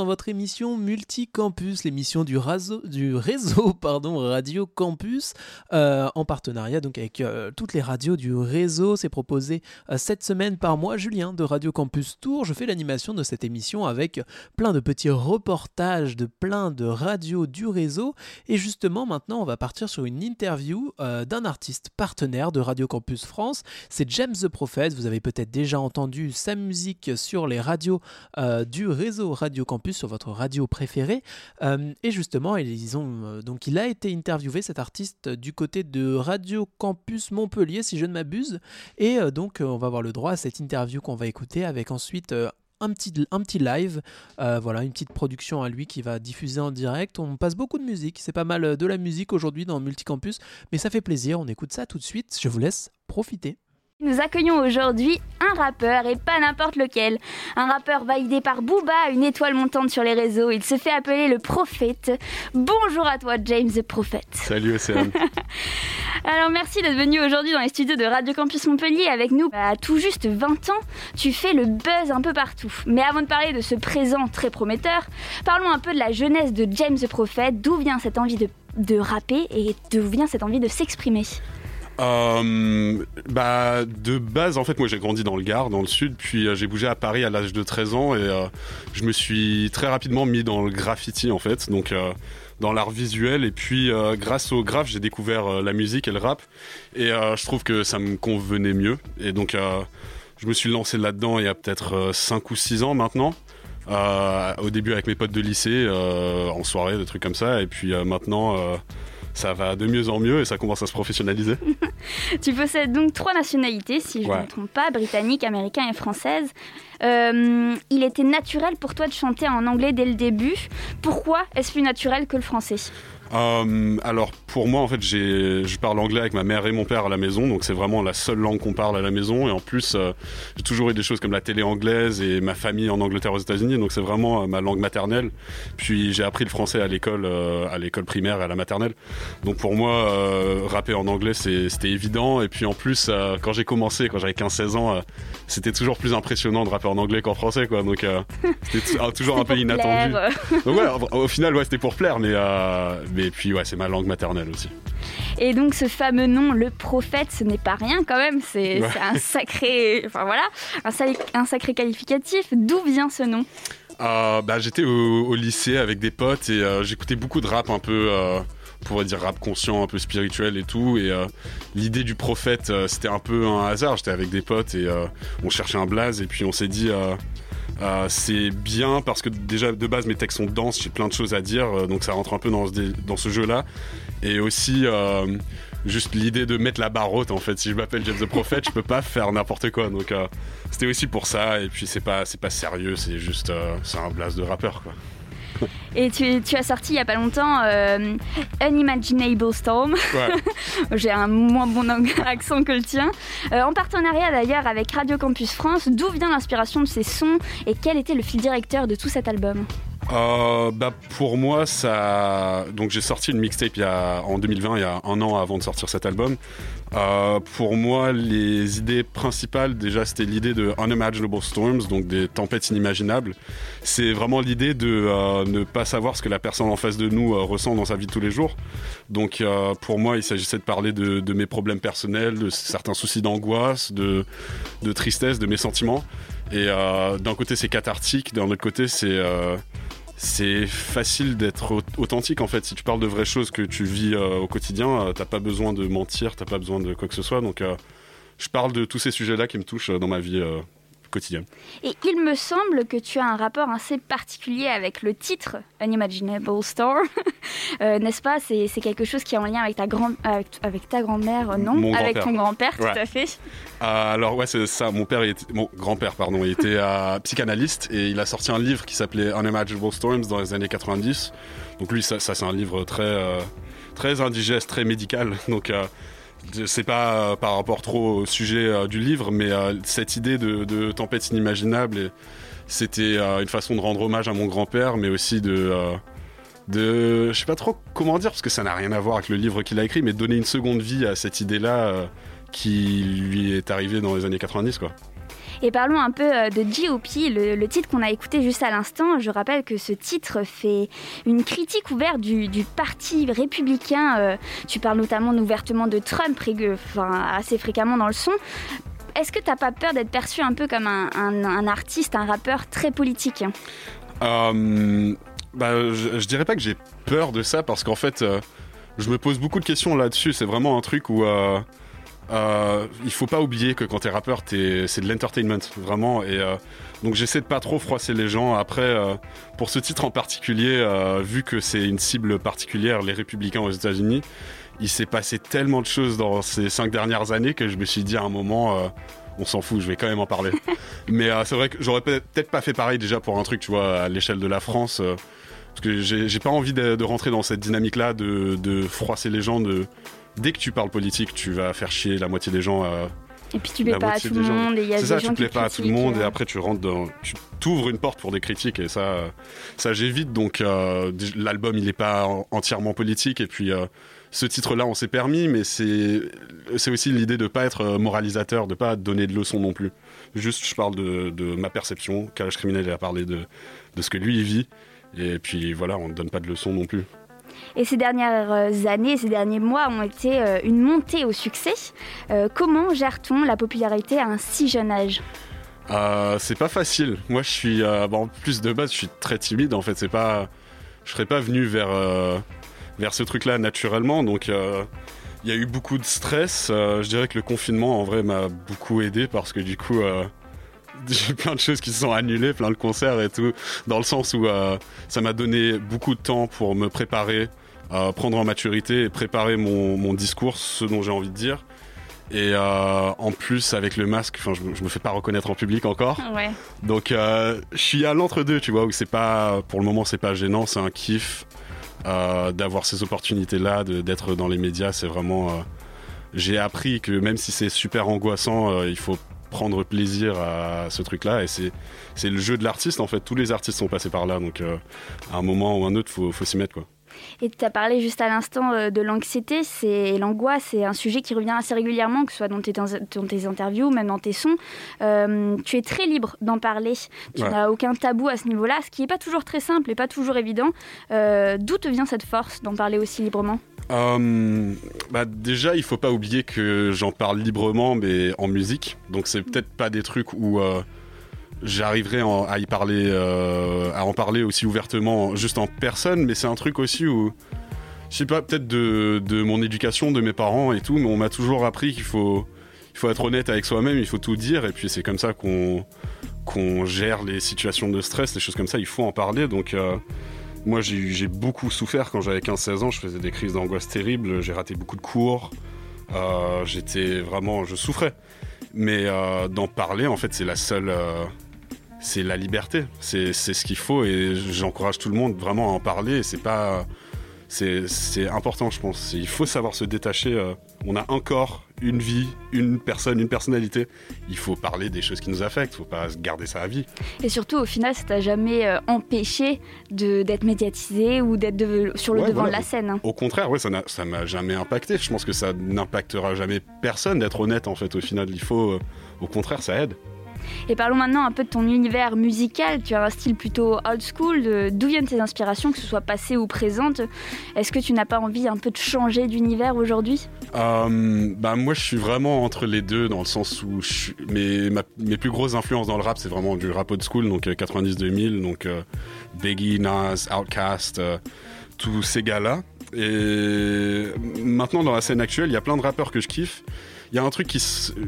Speaker 4: De retour dans votre émission Multicampus, l'émission du, réseau, du réseau pardon, Radio Campus, euh, en partenariat donc avec euh, toutes les radios du réseau. C'est proposé euh, cette semaine par moi, Julien de Radio Campus Tour. Je fais l'animation de cette émission avec plein de petits reportages de plein de radios du réseau. Et justement, maintenant, on va partir sur une interview d'un artiste partenaire de Radio Campus France. C'est James the Prophet. Vous avez peut-être déjà entendu sa musique sur les radios du réseau Radio Campus, sur votre radio préférée. Euh, et justement, ils ont, euh, donc il a été interviewé, cet artiste, du côté de Radio Campus Montpellier, si je ne m'abuse. Et euh, donc, on va avoir le droit à cette interview qu'on va écouter avec ensuite un petit, un petit live, voilà, une petite production à lui qui va diffuser en direct. On passe beaucoup de musique, c'est pas mal de la musique aujourd'hui dans Multicampus, mais ça fait plaisir, on écoute ça tout de suite. Je vous laisse profiter.
Speaker 26: Nous accueillons aujourd'hui un rappeur et pas n'importe lequel. Un rappeur validé par Booba, une étoile montante sur les réseaux. Il se fait appeler le prophète. Bonjour à toi, James the Prophet.
Speaker 27: Salut, Océane.
Speaker 26: Alors, merci d'être venu aujourd'hui dans les studios de Radio Campus Montpellier avec nous. À tout juste 20 ans, tu fais le buzz un peu partout. Mais avant de parler de ce présent très prometteur, parlons un peu de la jeunesse de James the Prophet. D'où vient cette envie de, de rapper et d'où vient cette envie de s'exprimer?
Speaker 27: Euh, bah, de base, en fait, moi j'ai grandi dans le Gard, dans le sud, puis euh, j'ai bougé à Paris à l'âge de 13 ans et euh, je me suis très rapidement mis dans le graffiti en fait, donc dans l'art visuel. Et puis grâce au graphe, j'ai découvert la musique et le rap et je trouve que ça me convenait mieux. Et donc je me suis lancé là-dedans il y a peut-être 5 ou 6 ans maintenant. au début avec mes potes de lycée, en soirée, des trucs comme ça, et puis maintenant ça va de mieux en mieux et ça commence à se professionnaliser.
Speaker 26: tu possèdes donc trois nationalités, si je ne me trompe pas, britannique, américain et française. Euh, il était naturel pour toi de chanter en anglais dès le début. Pourquoi est-ce plus naturel que le français?
Speaker 27: Euh, alors pour moi en fait je parle anglais avec ma mère et mon père à la maison donc c'est vraiment la seule langue qu'on parle à la maison. Et en plus euh, j'ai toujours eu des choses comme la télé anglaise et ma famille en Angleterre aux États-Unis donc c'est vraiment euh, ma langue maternelle. Puis j'ai appris le français à l'école à l'école primaire et à la maternelle. Donc pour moi rapper en anglais c'était évident. Et puis en plus quand j'ai commencé quand j'avais 15-16 ans c'était toujours plus impressionnant de rapper en anglais qu'en français quoi. Donc c'était toujours un peu inattendu. donc ouais au final ouais c'était pour plaire mais et puis ouais, c'est ma langue maternelle aussi.
Speaker 26: Et donc ce fameux nom, le prophète, ce n'est pas rien quand même, c'est un sacré, enfin voilà, un, sacré qualificatif. D'où vient ce nom?
Speaker 27: Euh, bah, J'étais au, lycée avec des potes et euh, j'écoutais beaucoup de rap un peu, euh, on pourrait dire rap conscient, un peu spirituel et tout. Et l'idée du prophète, c'était un peu un hasard. J'étais avec des potes et on cherchait un blaze et puis on s'est dit euh, c'est bien parce que déjà de base mes textes sont denses, j'ai plein de choses à dire, euh, donc ça rentre un peu dans ce, jeu-là. Et aussi euh, juste l'idée de mettre la barre haute en fait. Si je m'appelle James the Prophet, je peux pas faire n'importe quoi. Donc c'était aussi pour ça. Et puis c'est pas c'est pas sérieux, c'est juste un blast de rappeur quoi.
Speaker 26: Et tu, as sorti il n'y a pas longtemps euh, Unimaginable Storm. J'ai un moins bon accent que le tien. Euh, en partenariat d'ailleurs avec Radio Campus France, d'où vient l'inspiration de ces sons et quel était le fil directeur de tout cet album?
Speaker 27: Euh, bah pour moi ça donc j'ai sorti une mixtape il y a... en 2020 il y a un an avant de sortir cet album. Euh, pour moi les idées principales déjà c'était l'idée de unimaginable storms donc des tempêtes inimaginables. C'est vraiment l'idée de euh, ne pas savoir ce que la personne en face de nous euh, ressent dans sa vie de tous les jours. Donc pour moi il s'agissait de parler de, mes problèmes personnels de certains soucis d'angoisse de, de tristesse de mes sentiments. Et d'un côté c'est cathartique d'un autre côté c'est c'est facile d'être authentique en fait. Si tu parles de vraies choses que tu vis euh, au quotidien, euh, t'as pas besoin de mentir, t'as pas besoin de quoi que ce soit. Donc, euh, je parle de tous ces sujets-là qui me touchent dans ma vie quotidien.
Speaker 26: Et il me semble que tu as un rapport assez particulier avec le titre Unimaginable Store, euh, n'est-ce pas? C'est, quelque chose qui est en lien avec ta, grand, avec, ta grand-mère, non? Avec ton grand-père, tout à fait.
Speaker 27: Euh, alors ouais, c'est ça. Mon père, était, mon grand-père, pardon, il était euh, psychanalyste et il a sorti un livre qui s'appelait Unimaginable Storms dans les années 90. Donc lui, ça, ça c'est un livre très, très indigeste, très médical. Donc c'est pas euh, par rapport trop au sujet euh, du livre, mais euh, cette idée de, tempête inimaginable, c'était une façon de rendre hommage à mon grand-père, mais aussi de, je sais pas trop comment dire, parce que ça n'a rien à voir avec le livre qu'il a écrit, mais donner une seconde vie à cette idée-là qui lui est arrivée dans les années 90, quoi.
Speaker 26: Et parlons un peu euh, de GOP, le, titre qu'on a écouté juste à l'instant. Je rappelle que ce titre fait une critique ouverte du, parti républicain. Euh, tu parles notamment ouvertement de Trump, enfin, assez fréquemment dans le son. Est-ce que t'as pas peur d'être perçu un peu comme un artiste, un rappeur très politique?
Speaker 27: Euh, bah, je, je dirais pas que j'ai peur de ça parce qu'en fait, euh, je me pose beaucoup de questions là-dessus. C'est vraiment un truc où euh, il faut pas oublier que quand t'es rappeur, c'est de l'entertainment, vraiment. Et euh, donc j'essaie de pas trop froisser les gens. Après, euh, pour ce titre en particulier, vu que c'est une cible particulière, les républicains aux États-Unis, il s'est passé tellement de choses dans ces cinq dernières années que je me suis dit à un moment. on s'en fout, je vais quand même en parler. Mais euh, c'est vrai que j'aurais peut- peut-être pas fait pareil déjà pour un truc, tu vois, à l'échelle de la France. euh, parce que j'ai j'ai pas envie de, de rentrer dans cette dynamique-là, de, de froisser les gens. De... Dès que tu parles politique, tu vas faire chier la moitié des gens. euh,
Speaker 26: Et puis tu plais
Speaker 27: la
Speaker 26: pas à tout le monde et il y a
Speaker 27: C'est
Speaker 26: des
Speaker 27: ça,
Speaker 26: gens
Speaker 27: tu plais pas à tout le monde et
Speaker 26: euh.
Speaker 27: après tu rentres dans. Tu t'ouvres une porte pour des critiques et ça, euh, ça j'évite. Donc euh, l'album il est pas en- entièrement politique et puis. euh, ce titre-là, on s'est permis, mais c'est c'est aussi l'idée de pas être moralisateur, de pas donner de leçons non plus. Juste, je parle de, de ma perception. Calage criminel, il a parlé de, de ce que lui il vit, et puis voilà, on ne donne pas de leçons non plus.
Speaker 26: Et ces dernières euh, années, ces derniers mois ont été euh, une montée au succès. Euh, comment gère-t-on la popularité à un si jeune âge?
Speaker 27: Euh, c'est pas facile. Moi, je suis, bon, en plus de base, je suis très timide. En fait, c'est pas, je serais pas venu vers vers ce truc-là naturellement. Donc, il y a eu beaucoup de stress. Je dirais que le confinement, en vrai, m'a beaucoup aidé parce que du coup, j'ai plein de choses qui se sont annulées, plein de concerts et tout, dans le sens où ça m'a donné beaucoup de temps pour me préparer, euh, prendre en maturité et préparer mon, mon discours, ce dont j'ai envie de dire. Et euh, en plus, avec le masque, je, me- je me fais pas reconnaître en public encore.
Speaker 26: Ouais.
Speaker 27: Donc, euh, je suis à l'entre-deux, tu vois, où c'est pas, pour le moment, c'est pas gênant, c'est un kiff euh, d'avoir ces opportunités-là, d'être dans les médias. C'est vraiment. J'ai appris que même si c'est super angoissant, il faut prendre plaisir à ce truc-là. Et c'est le jeu de l'artiste, en fait. Tous les artistes sont passés par là. Donc, à un moment ou un autre, faut, faut s'y mettre, quoi.
Speaker 26: Et tu as parlé juste à l'instant euh, de l'anxiété c'est- et l'angoisse. C'est un sujet qui revient assez régulièrement, que ce soit dans tes, dans tes interviews, même dans tes sons. Euh, tu es très libre d'en parler. Tu
Speaker 27: Ouais.
Speaker 26: n'as aucun tabou à ce niveau-là, ce qui n'est pas toujours très simple et pas toujours évident. Euh, D'où te vient cette force d'en parler aussi librement?
Speaker 27: Euh, bah déjà, il faut pas oublier que j'en parle librement, mais en musique. Donc c'est peut-être pas des trucs où euh, j'arriverai à y parler, euh, à en parler aussi ouvertement, juste en personne. Mais c'est un truc aussi où, je sais pas, peut-être de, de mon éducation, de mes parents et tout, mais on m'a toujours appris qu'il faut, il faut être honnête avec soi-même, il faut tout dire, et puis c'est comme ça qu'on qu'on gère les situations de stress, les choses comme ça. Il faut en parler. Donc euh, moi, j'ai beaucoup souffert quand j'avais 15-16 ans. Je faisais des crises d'angoisse terribles. J'ai raté beaucoup de cours. Euh, J'étais vraiment, je souffrais. Mais d'en parler, en fait, c'est la seule, c'est la liberté. C'est ce qu'il faut et j'encourage tout le monde vraiment à en parler. C'est pas, c'est important, je pense. Il faut savoir se détacher. euh, on a un corps, une vie, une personne, une personnalité. Il faut parler des choses qui nous affectent. Il faut pas garder ça à vie.
Speaker 26: Et surtout, au final, ça t'a jamais euh, empêché d'être médiatisé ou d'être sur le
Speaker 27: Ouais,
Speaker 26: devant
Speaker 27: voilà.
Speaker 26: de la scène. hein.
Speaker 27: Au contraire, ouais, ça m'a jamais impacté. Je pense que ça n'impactera jamais personne d'être honnête en fait. Au final, il faut, euh, au contraire, ça aide.
Speaker 26: Et parlons maintenant un peu de ton univers musical. Tu as un style plutôt old school. D'où viennent tes inspirations, que ce soit passées ou présentes? Est-ce que tu n'as pas envie un peu de changer d'univers aujourd'hui?
Speaker 27: Euh, bah moi, je suis vraiment entre les deux dans le sens où mes, mes plus grosses influences dans le rap, c'est vraiment du rap old school, donc euh, 90-2000, donc euh, Nas, Outkast, euh, tous ces gars-là. Et maintenant, dans la scène actuelle, il y a plein de rappeurs que je kiffe. Il y a un truc qui,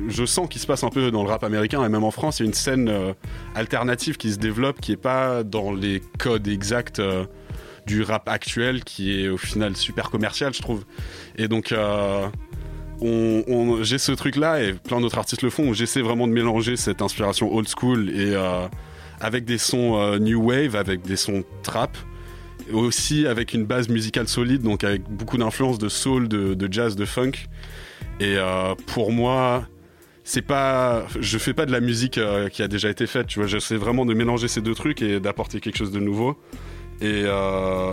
Speaker 27: je sens qui se passe un peu dans le rap américain et même en France. Il y a une scène euh, alternative qui se développe, qui est pas dans les codes exacts euh, du rap actuel, qui est au final super commercial, je trouve. Et donc, euh, j'ai ce truc-là et plein d'autres artistes le font. Où j'essaie vraiment de mélanger cette inspiration old school et avec des sons new wave, avec des sons trap aussi avec une base musicale solide, donc avec beaucoup d'influences de soul, de jazz, de funk. Et euh, pour moi, c'est pas, je fais pas de la musique euh, qui a déjà été faite. Tu vois, j'essaie vraiment de mélanger ces deux trucs et d'apporter quelque chose de nouveau. Et euh,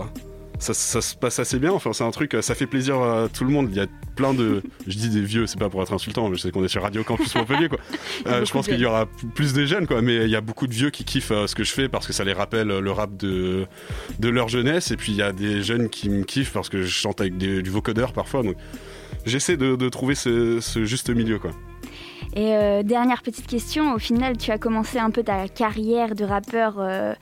Speaker 27: ça, ça se passe assez bien. Enfin, c'est un truc, ça fait plaisir à tout le monde. Il y a plein de, je dis des vieux, c'est pas pour être insultant, mais je sais qu'on est sur Radio Campus Montpellier, quoi. Euh, je pense qu'il y aura plus de jeunes, quoi. Mais il y a beaucoup de vieux qui kiffent euh, ce que je fais parce que ça les rappelle le rap de de leur jeunesse. Et puis il y a des jeunes qui me kiffent parce que je chante avec des, du vocodeur parfois. Donc j'essaie de, de trouver ce, ce juste milieu, quoi.
Speaker 26: Et euh, dernière petite question, au final, tu as commencé un peu ta carrière de rappeur euh,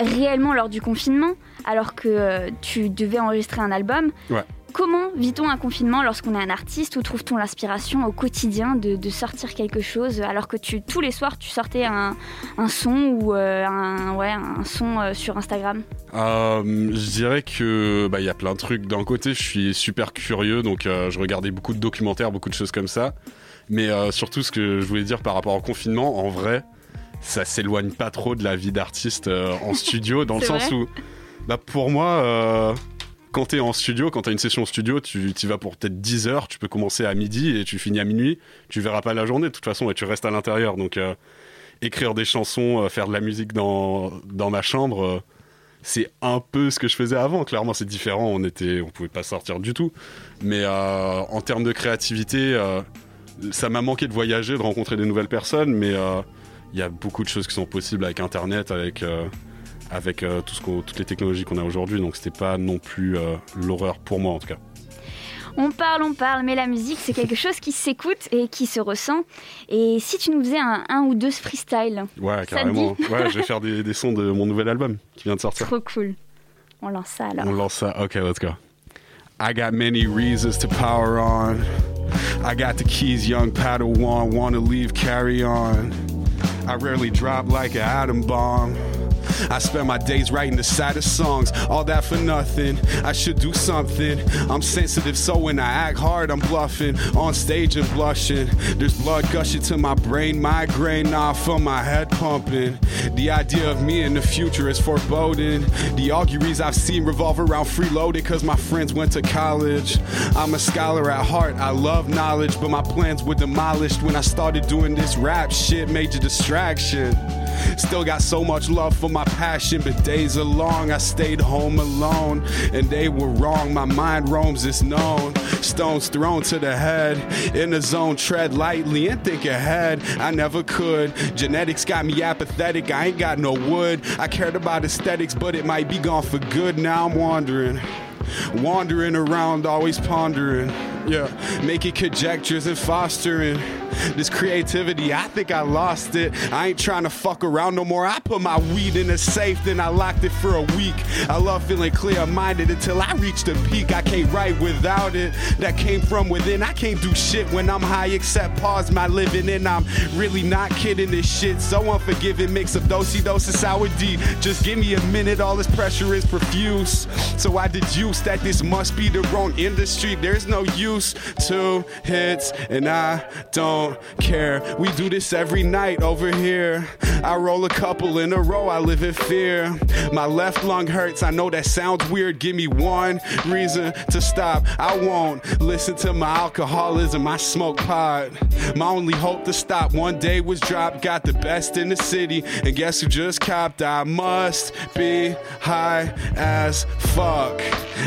Speaker 26: réellement lors du confinement, alors que euh, tu devais enregistrer un album.
Speaker 27: Ouais.
Speaker 26: Comment vit-on un confinement lorsqu'on est un artiste Où trouve-t-on l'inspiration au quotidien de, de, sortir quelque chose alors que tu, tous les soirs tu sortais un, un son ou euh, un, ouais, un son euh, sur Instagram?
Speaker 27: Euh, Je dirais que bah, y a plein de trucs. D'un côté, je suis super curieux, donc je regardais beaucoup de documentaires, beaucoup de choses comme ça. Mais surtout, ce que je voulais dire par rapport au confinement, en vrai, ça s'éloigne pas trop de la vie d'artiste en studio, dans le sens où, bah, pour moi, euh, quand t'es en studio, quand t'as une session studio, tu y vas pour peut-être 10 heures, tu peux commencer à midi et tu finis à minuit, tu verras pas la journée de toute façon et tu restes à l'intérieur. Donc, euh, écrire des chansons, euh, faire de la musique dans, dans ma chambre, c'est un peu ce que je faisais avant. Clairement, c'est différent, on était, on pouvait pas sortir du tout. Mais en termes de créativité, ça m'a manqué de voyager, de rencontrer des nouvelles personnes, mais il y a beaucoup de choses qui sont possibles avec Internet, avec, avec euh, tout ce toutes les technologies qu'on a aujourd'hui. Donc c'était pas non plus euh, l'horreur pour moi en tout cas.
Speaker 26: On parle, on parle, mais la musique c'est quelque chose qui s'écoute et qui se ressent. Et si tu nous faisais un, un ou deux freestyle
Speaker 27: Ouais, carrément. Ouais, je vais faire des, des sons de mon nouvel album qui vient de sortir.
Speaker 26: Trop cool. On lance ça alors.
Speaker 27: On lance ça. Ok, let's go. I got many reasons to power on. I got the keys, young Padawan. Wanna leave, carry on. I rarely drop like an atom bomb. I spend my days writing the saddest songs, all that for nothing. I should do something. I'm sensitive, so when I act hard, I'm bluffing. On stage and blushing. There's blood gushing to my brain, migraine, now I feel my head pumping. The idea of me in the future is foreboding. The auguries I've seen revolve around freeloading, cause my friends went to college. I'm a scholar at heart, I love knowledge, but my plans were demolished when I started doing this rap shit, major distraction. Still got so much love for my passion, but days are long. I stayed home alone, and they were wrong. My mind roams, it's known. Stones thrown to the head. In the zone, tread lightly and think ahead. I never could. Genetics got me apathetic. I ain't got no wood. I cared about aesthetics, but it might be gone for good. Now I'm wandering. Wandering around, always pondering. Yeah, making conjectures and fostering this creativity. I think I lost it. I ain't trying to fuck around no more. I put my weed in a safe, then I locked it for a week. I love feeling clear minded until I reach the peak. I can't write without it. That came from within. I can't do shit when I'm high except pause my living. And I'm really not kidding this shit. So unforgiving. Mix of dosey dose and sour D. Just give me a minute. All this pressure is profuse. So I deduce that this must be the wrong industry. There's no use. Two hits and I don't care. We do this every night over here. I roll a couple in a row. I live in fear. My left lung hurts. I know that sounds weird. Give me one reason to stop. I won't listen to my alcoholism. I smoke pot. My only hope to stop one day was dropped. Got the best in the city. And guess who just copped? I must be high as fuck.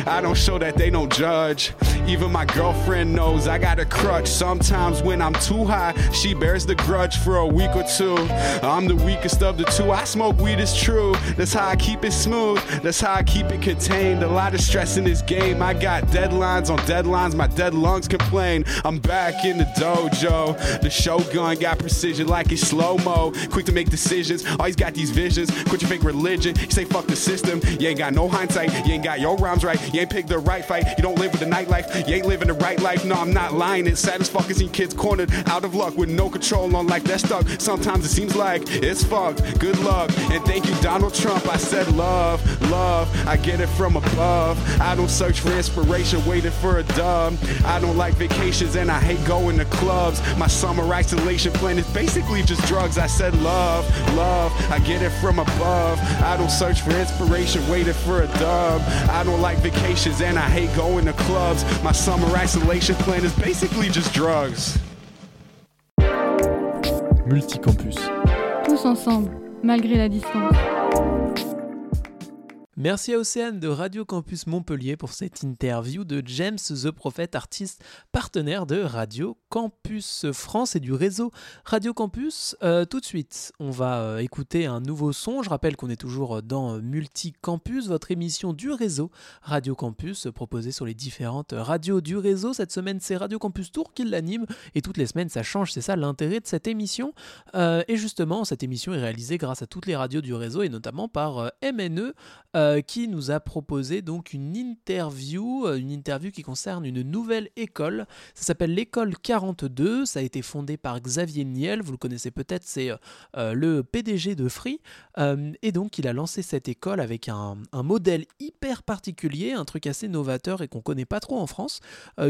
Speaker 27: I don't show that they don't judge. Even my girlfriend knows I got a crutch. Sometimes when I'm too high, she bears the grudge for a week or two. I'm the weakest of the two. I smoke weed, it's true. That's how I keep it smooth. That's how I keep it contained. A lot of stress in this game. I got deadlines on deadlines. My dead lungs complain. I'm back in the dojo. The shogun got precision like it's slow mo. Quick to make decisions. Always got these visions. Quit your fake religion. You say fuck the system. You ain't got no hindsight. You ain't got your rhymes right. You ain't picked the right fight. You don't live with the nightlife. You ain't living the right life. No, I'm not lying. It's sad as fuck seeing kids cornered out of luck with no control on life that's stuck. Sometimes it seems like it's fucked. Good luck. And thank you, Donald Trump. I said love, love. I get it from above. I don't search for inspiration, waiting for a dub. I don't like vacations and I hate going to clubs. My summer isolation plan is basically just drugs. I said love, love. I get it from above. I don't search for inspiration, waiting for a dub. I don't like vacations and I hate going to clubs. My summer isolation plan is basically just drugs.
Speaker 2: Multicampus. Tous ensemble, malgré la distance.
Speaker 4: Merci à Océane de Radio Campus Montpellier pour cette interview de James The Prophet, artiste partenaire de Radio Campus France et du réseau Radio Campus. Euh, tout de suite, on va euh, écouter un nouveau son. Je rappelle qu'on est toujours dans Multicampus, votre émission du réseau Radio Campus, proposée sur les différentes radios du réseau. Cette semaine, c'est Radio Campus Tour qui l'anime et toutes les semaines, ça change. C'est ça l'intérêt de cette émission. Euh, et justement, cette émission est réalisée grâce à toutes les radios du réseau et notamment par MNE. Euh, qui nous a proposé donc une interview, euh, une interview qui concerne une nouvelle école. Ça s'appelle l'école 42. Ça a été fondé par Xavier Niel. Vous le connaissez peut-être, c'est euh, le PDG de Free. et donc, il a lancé cette école avec un, un, modèle hyper particulier, un truc assez novateur et qu'on connaît pas trop en France.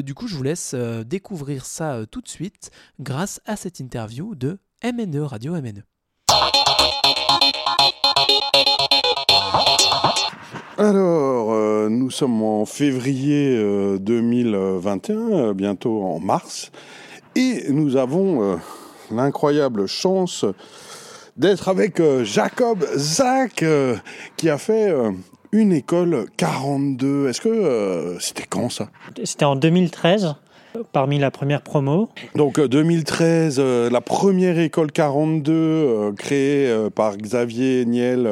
Speaker 4: du coup, je vous laisse découvrir ça tout de suite grâce à cette interview de MNE Radio MNE.
Speaker 28: Alors, euh, nous sommes en février 2021, euh, euh, bientôt en mars, et nous avons l'incroyable chance d'être avec Jacob Zach, qui a fait une école 42. Est-ce que c'était quand ça?
Speaker 29: C'était en 2013 parmi la première promo.
Speaker 28: Donc 2013, euh, euh, la première école 42 euh, créée par Xavier Niel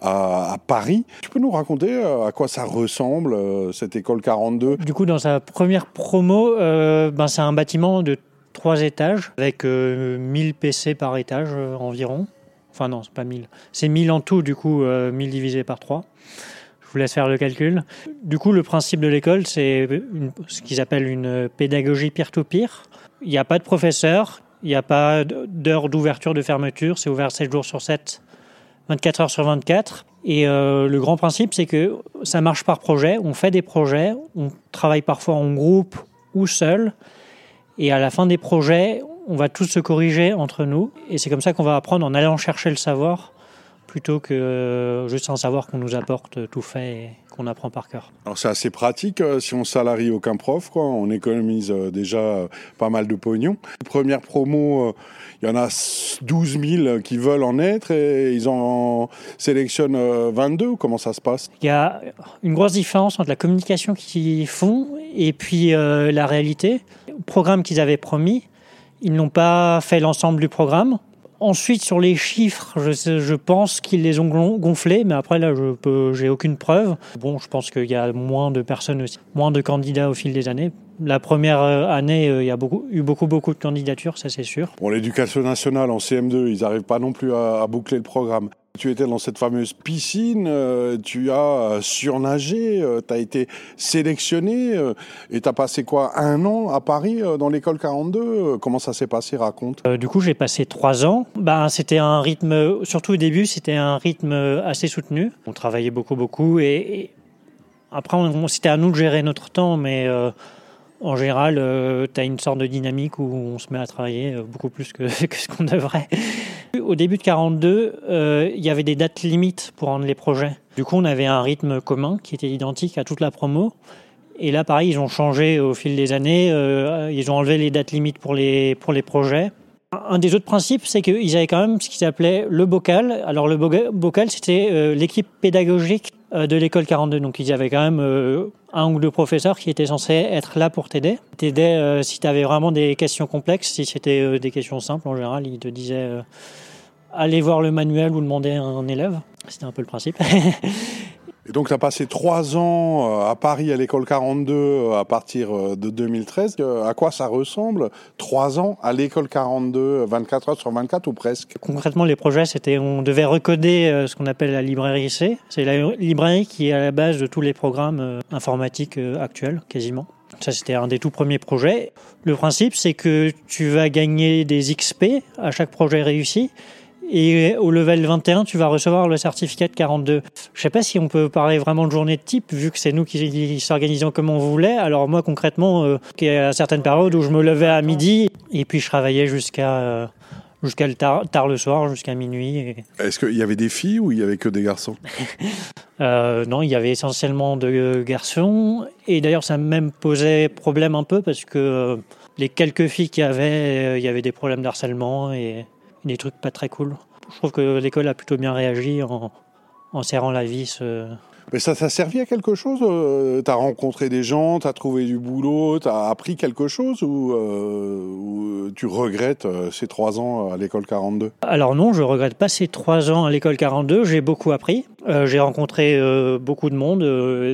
Speaker 28: à, Paris. Tu peux nous raconter à quoi ça ressemble cette école 42
Speaker 29: Du coup, dans sa première promo, ben, c'est un bâtiment de trois étages avec 1000 PC par étage environ. Enfin non, c'est pas 1000. C'est 1000 en tout, du coup, 1000 divisé par 3 vous laisse faire le calcul. Du coup, le principe de l'école, c'est ce qu'ils appellent une pédagogie peer-to-peer. Il n'y a pas de professeur, il n'y a pas d'heure d'ouverture, de fermeture, c'est ouvert 7 jours sur 7, 24 heures sur 24. Et euh, le grand principe, c'est que ça marche par projet, on fait des projets, on travaille parfois en groupe ou seul, et à la fin des projets, on va tous se corriger entre nous, et c'est comme ça qu'on va apprendre en allant chercher le savoir plutôt que euh, juste un savoir qu'on nous apporte tout fait et qu'on apprend par cœur.
Speaker 28: Alors c'est assez pratique euh, si on salarie aucun prof, quoi. on économise euh, déjà pas mal de pognon. Première promo, il y en a 12 000 qui veulent en être et ils en sélectionnent 22 comment ça se passe?
Speaker 29: Il y a une grosse différence entre la communication qu'ils font et puis la réalité. Le programme qu'ils avaient promis, ils n'ont pas fait l'ensemble du programme. Ensuite, sur les chiffres, je, pense qu'ils les ont gonflés, mais après, là, je j'ai aucune preuve. Bon, je pense qu'il y a moins de personnes aussi, moins de candidats au fil des années. La première euh, année, euh, il y a eu beaucoup, beaucoup de candidatures, ça c'est sûr.
Speaker 28: Bon, l'éducation nationale en CM2, ils n'arrivent pas non plus à boucler le programme. Tu étais dans cette fameuse piscine, euh, tu as surnagé, euh, tu as été sélectionné euh, et tu as passé quoi Un an à Paris dans l'école 42 Comment ça s'est passé Raconte?
Speaker 29: du coup, j'ai passé trois ans. Ben, c'était un rythme, surtout au début, c'était un rythme assez soutenu. On travaillait beaucoup, beaucoup et, après, c'était à nous de gérer notre temps, mais en général, euh, tu as une sorte de dynamique où on se met à travailler euh, beaucoup plus que, ce qu'on devrait. Au début de 42, euh, il y avait des dates limites pour rendre les projets. Du coup, on avait un rythme commun qui était identique à toute la promo. Et là, pareil, ils ont changé au fil des années. ils ont enlevé les dates limites pour les, pour les projets. Un des autres principes, c'est qu'ils avaient quand même ce qu'ils appelaient le bocal. Alors, le bocal, c'était l'équipe pédagogique de l'école 42. Donc, ils avaient quand même un ou deux professeurs qui étaient censés être là pour t'aider. Euh, si tu avais vraiment des questions complexes, si c'était euh, des questions simples en général, ils te disaient allez voir le manuel ou demander à un élève. C'était un peu le principe.
Speaker 28: Et donc, tu as passé trois ans euh, à Paris à l'école 42 euh, à partir euh, de 2013. À quoi ça ressemble Trois ans à l'école 42, 24 heures sur 24 ou presque?
Speaker 29: Concrètement, les projets, c'était on devait recoder ce qu'on appelle la librairie C. C'est la librairie qui est à la base de tous les programmes informatiques actuels, quasiment. Ça, c'était un des tout premiers projets. Le principe, c'est que tu vas gagner des XP à chaque projet réussi et au level 21, tu vas recevoir le certificat de 42. Je sais pas si on peut parler vraiment de journée de type, vu que c'est nous qui s'organisons comme on voulait. Alors moi, concrètement, euh, il y a certaines périodes où je me levais à midi, et puis je travaillais jusqu'à... Euh, jusqu'à tard, tard, le soir, jusqu'à minuit.
Speaker 28: Est-ce qu'il y avait des filles ou il y avait que des garçons?
Speaker 29: Euh, Non, il y avait essentiellement de garçons. Et d'ailleurs, ça même posait problème un peu parce que euh, les quelques filles qu'il y avait, il y avait des problèmes d'harcèlement et des trucs pas très cool. Je trouve que l'école a plutôt bien réagi en, en serrant la vis. Euh.
Speaker 28: Mais ça t'a servi à quelque chose euh, T'as rencontré des gens, t'as trouvé du boulot, t'as appris quelque chose ou, euh, ou tu regrettes euh, ces trois ans à l'école 42
Speaker 29: Alors non, je regrette pas ces trois ans à l'école 42. J'ai beaucoup appris. J'ai rencontré beaucoup de monde,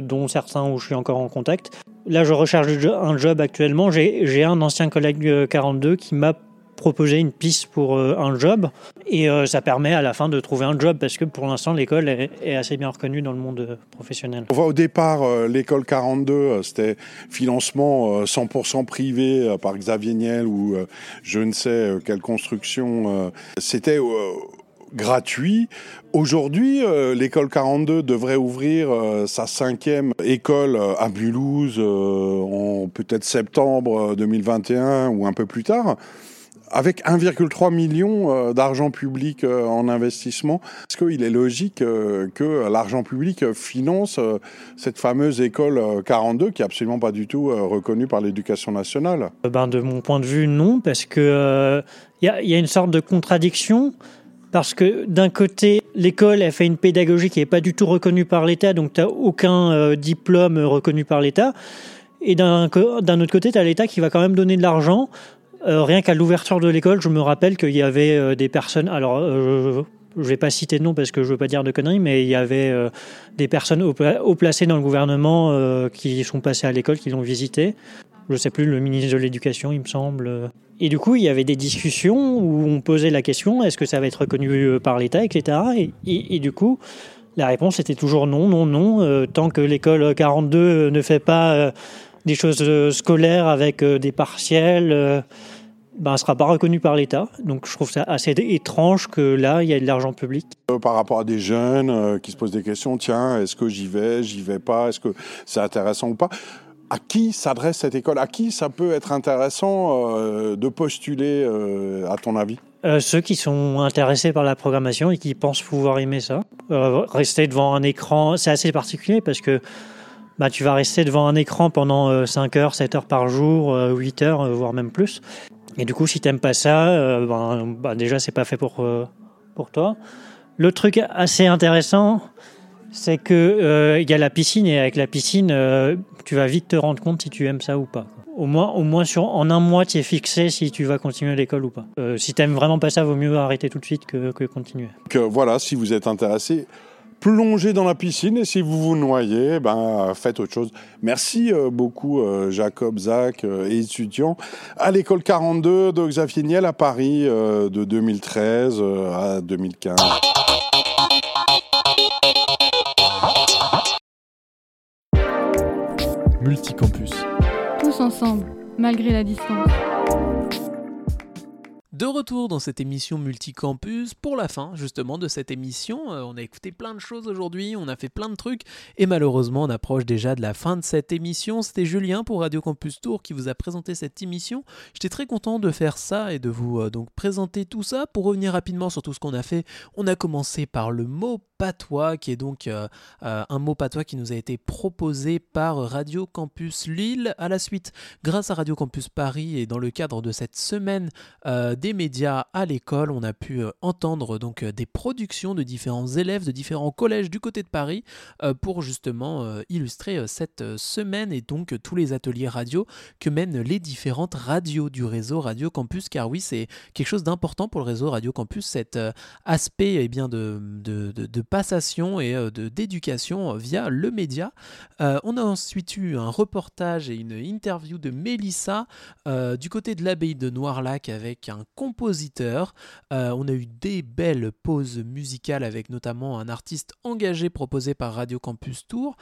Speaker 29: dont certains où je suis encore en contact. Là, je recherche un job actuellement. J'ai un ancien collègue euh, 42 qui m'a proposé une piste pour euh, un job et euh, ça permet à la fin de trouver un job parce que pour l'instant l'école est, assez bien reconnue dans le monde euh, professionnel.
Speaker 28: On voit au départ l'école 42, euh, c'était financement euh, 100% privé par Xavier Niel ou je ne sais quelle construction. C'était gratuit. Aujourd'hui, l'école 42 devrait ouvrir sa cinquième école à Mulhouse en peut-être septembre euh, 2021 ou un peu plus tard. Avec 1,3 million euh, d'argent public euh, en investissement, est-ce qu'il est logique euh, que l'argent public finance cette fameuse école euh, 42 qui est absolument pas du tout reconnue par l'éducation nationale
Speaker 29: Ben, de mon point de vue, non, parce que il y, a, une sorte de contradiction. Parce que d'un côté, l'école, elle fait une pédagogie qui n'est pas du tout reconnue par l'État, donc tu n'as aucun diplôme reconnu par l'État. Et d'un autre côté, tu as l'État qui va quand même donner de l'argent. Euh, rien qu'à l'ouverture de l'école, je me rappelle qu'il y avait euh, des personnes. Alors, euh, je ne vais pas citer de nom parce que je ne veux pas dire de conneries, mais il y avait des personnes haut, pla- haut placées dans le gouvernement qui sont passées à l'école, qui l'ont visité. Je sais plus, le ministre de l'Éducation, il me semble. Et du coup, il y avait des discussions où on posait la question est-ce que ça va être reconnu par l'État, etc. Et, du coup, la réponse était toujours non, non, non. tant que l'école 42 ne fait pas des choses scolaires avec des partiels, ben, sera pas reconnue par l'État. Donc je trouve ça assez étrange que là, il y ait de l'argent public.
Speaker 28: Euh, par rapport à des jeunes euh, qui se posent des questions, tiens, est-ce que j'y vais, j'y vais pas, est-ce que c'est intéressant ou pas? À qui s'adresse cette école? À qui ça peut être intéressant euh, de postuler, euh, à ton avis?
Speaker 29: Euh, ceux qui sont intéressés par la programmation et qui pensent pouvoir aimer ça. Rester devant un écran, c'est assez particulier parce que bah, tu vas rester devant un écran pendant euh, 5 heures, 7 heures par jour, euh, 8 heures, voire même plus. Et du coup, si t'aimes pas ça, euh, ben, bah, déjà, c'est pas fait pour, euh, pour toi. Le truc assez intéressant, c'est que euh, il y a la piscine et avec la piscine, euh, tu vas vite te rendre compte si tu aimes ça ou pas. Au moins, au moins sur, en un mois, tu es fixé si tu vas continuer l'école ou pas. Si t'aimes vraiment pas ça, vaut mieux arrêter tout de suite que, que continuer.
Speaker 28: Que voilà, si vous êtes intéressé, plongez dans la piscine et si vous vous noyez, ben faites autre chose. Merci euh, beaucoup euh, Jacob, Zach euh, et étudiants à l'école 42 de Xavier Niel à Paris euh, de 2013 euh, à 2015.
Speaker 30: Multicampus.
Speaker 31: Tous ensemble, malgré la distance.
Speaker 4: De retour dans cette émission Multicampus, pour la fin justement de cette émission, euh, on a écouté plein de choses aujourd'hui, on a fait plein de trucs, et malheureusement on approche déjà de la fin de cette émission. C'était Julien pour Radio Campus Tour qui vous a présenté cette émission. J'étais très content de faire ça et de vous euh, donc présenter tout ça. Pour revenir rapidement sur tout ce qu'on a fait, on a commencé par le mot patois, qui est donc euh, euh, un mot patois qui nous a été proposé par Radio Campus Lille. À la suite, grâce à Radio Campus Paris et dans le cadre de cette semaine euh, des médias à l'école, on a pu entendre donc des productions de différents élèves de différents collèges du côté de Paris pour justement illustrer cette semaine et donc tous les ateliers radio que mènent les différentes radios du réseau Radio Campus. Car oui, c'est quelque chose d'important pour le réseau Radio Campus, cet aspect eh bien, de passation et euh, de- d'éducation via le média. Euh, on a ensuite eu un reportage et une interview de Mélissa euh, du côté de l'abbaye de Noirlac avec un compositeur. On a eu des belles pauses musicales avec notamment un artiste engagé proposé par Radio Campus Tour.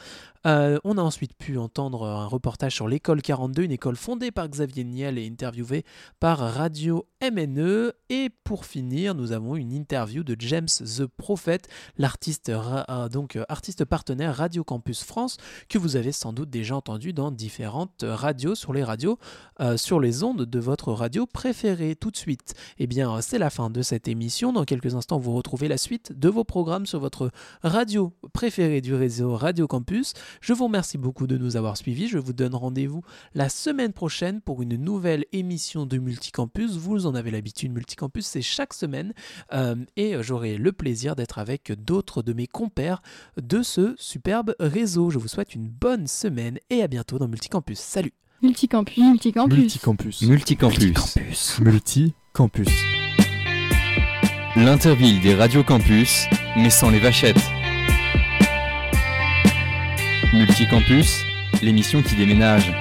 Speaker 4: On a ensuite pu entendre un reportage sur l'école 42, une école fondée par Xavier Niel et interviewée par Radio MNE. Et pour finir, nous avons une interview de James The Prophet, l'artiste euh, donc euh, artiste partenaire Radio Campus France que vous avez sans doute déjà entendu dans différentes radios sur les radios euh, sur les ondes de votre radio préférée. Tout de suite, eh bien, c'est la fin de cette émission. Dans quelques instants, vous retrouvez la suite de vos programmes sur votre radio préférée du réseau Radio Campus. Je vous remercie beaucoup de nous avoir suivis. Je vous donne rendez-vous la semaine prochaine pour une nouvelle émission de Multicampus. Vous en avez l'habitude, Multicampus, c'est chaque semaine. Euh, et j'aurai le plaisir d'être avec d'autres de mes compères de ce superbe réseau. Je vous souhaite une bonne semaine et à bientôt dans Multicampus. Salut
Speaker 31: Multicampus. Multicampus.
Speaker 32: Multicampus.
Speaker 30: Multicampus.
Speaker 32: Multicampus.
Speaker 30: L'interville des radios campus, mais sans les vachettes. Multicampus, l'émission qui déménage.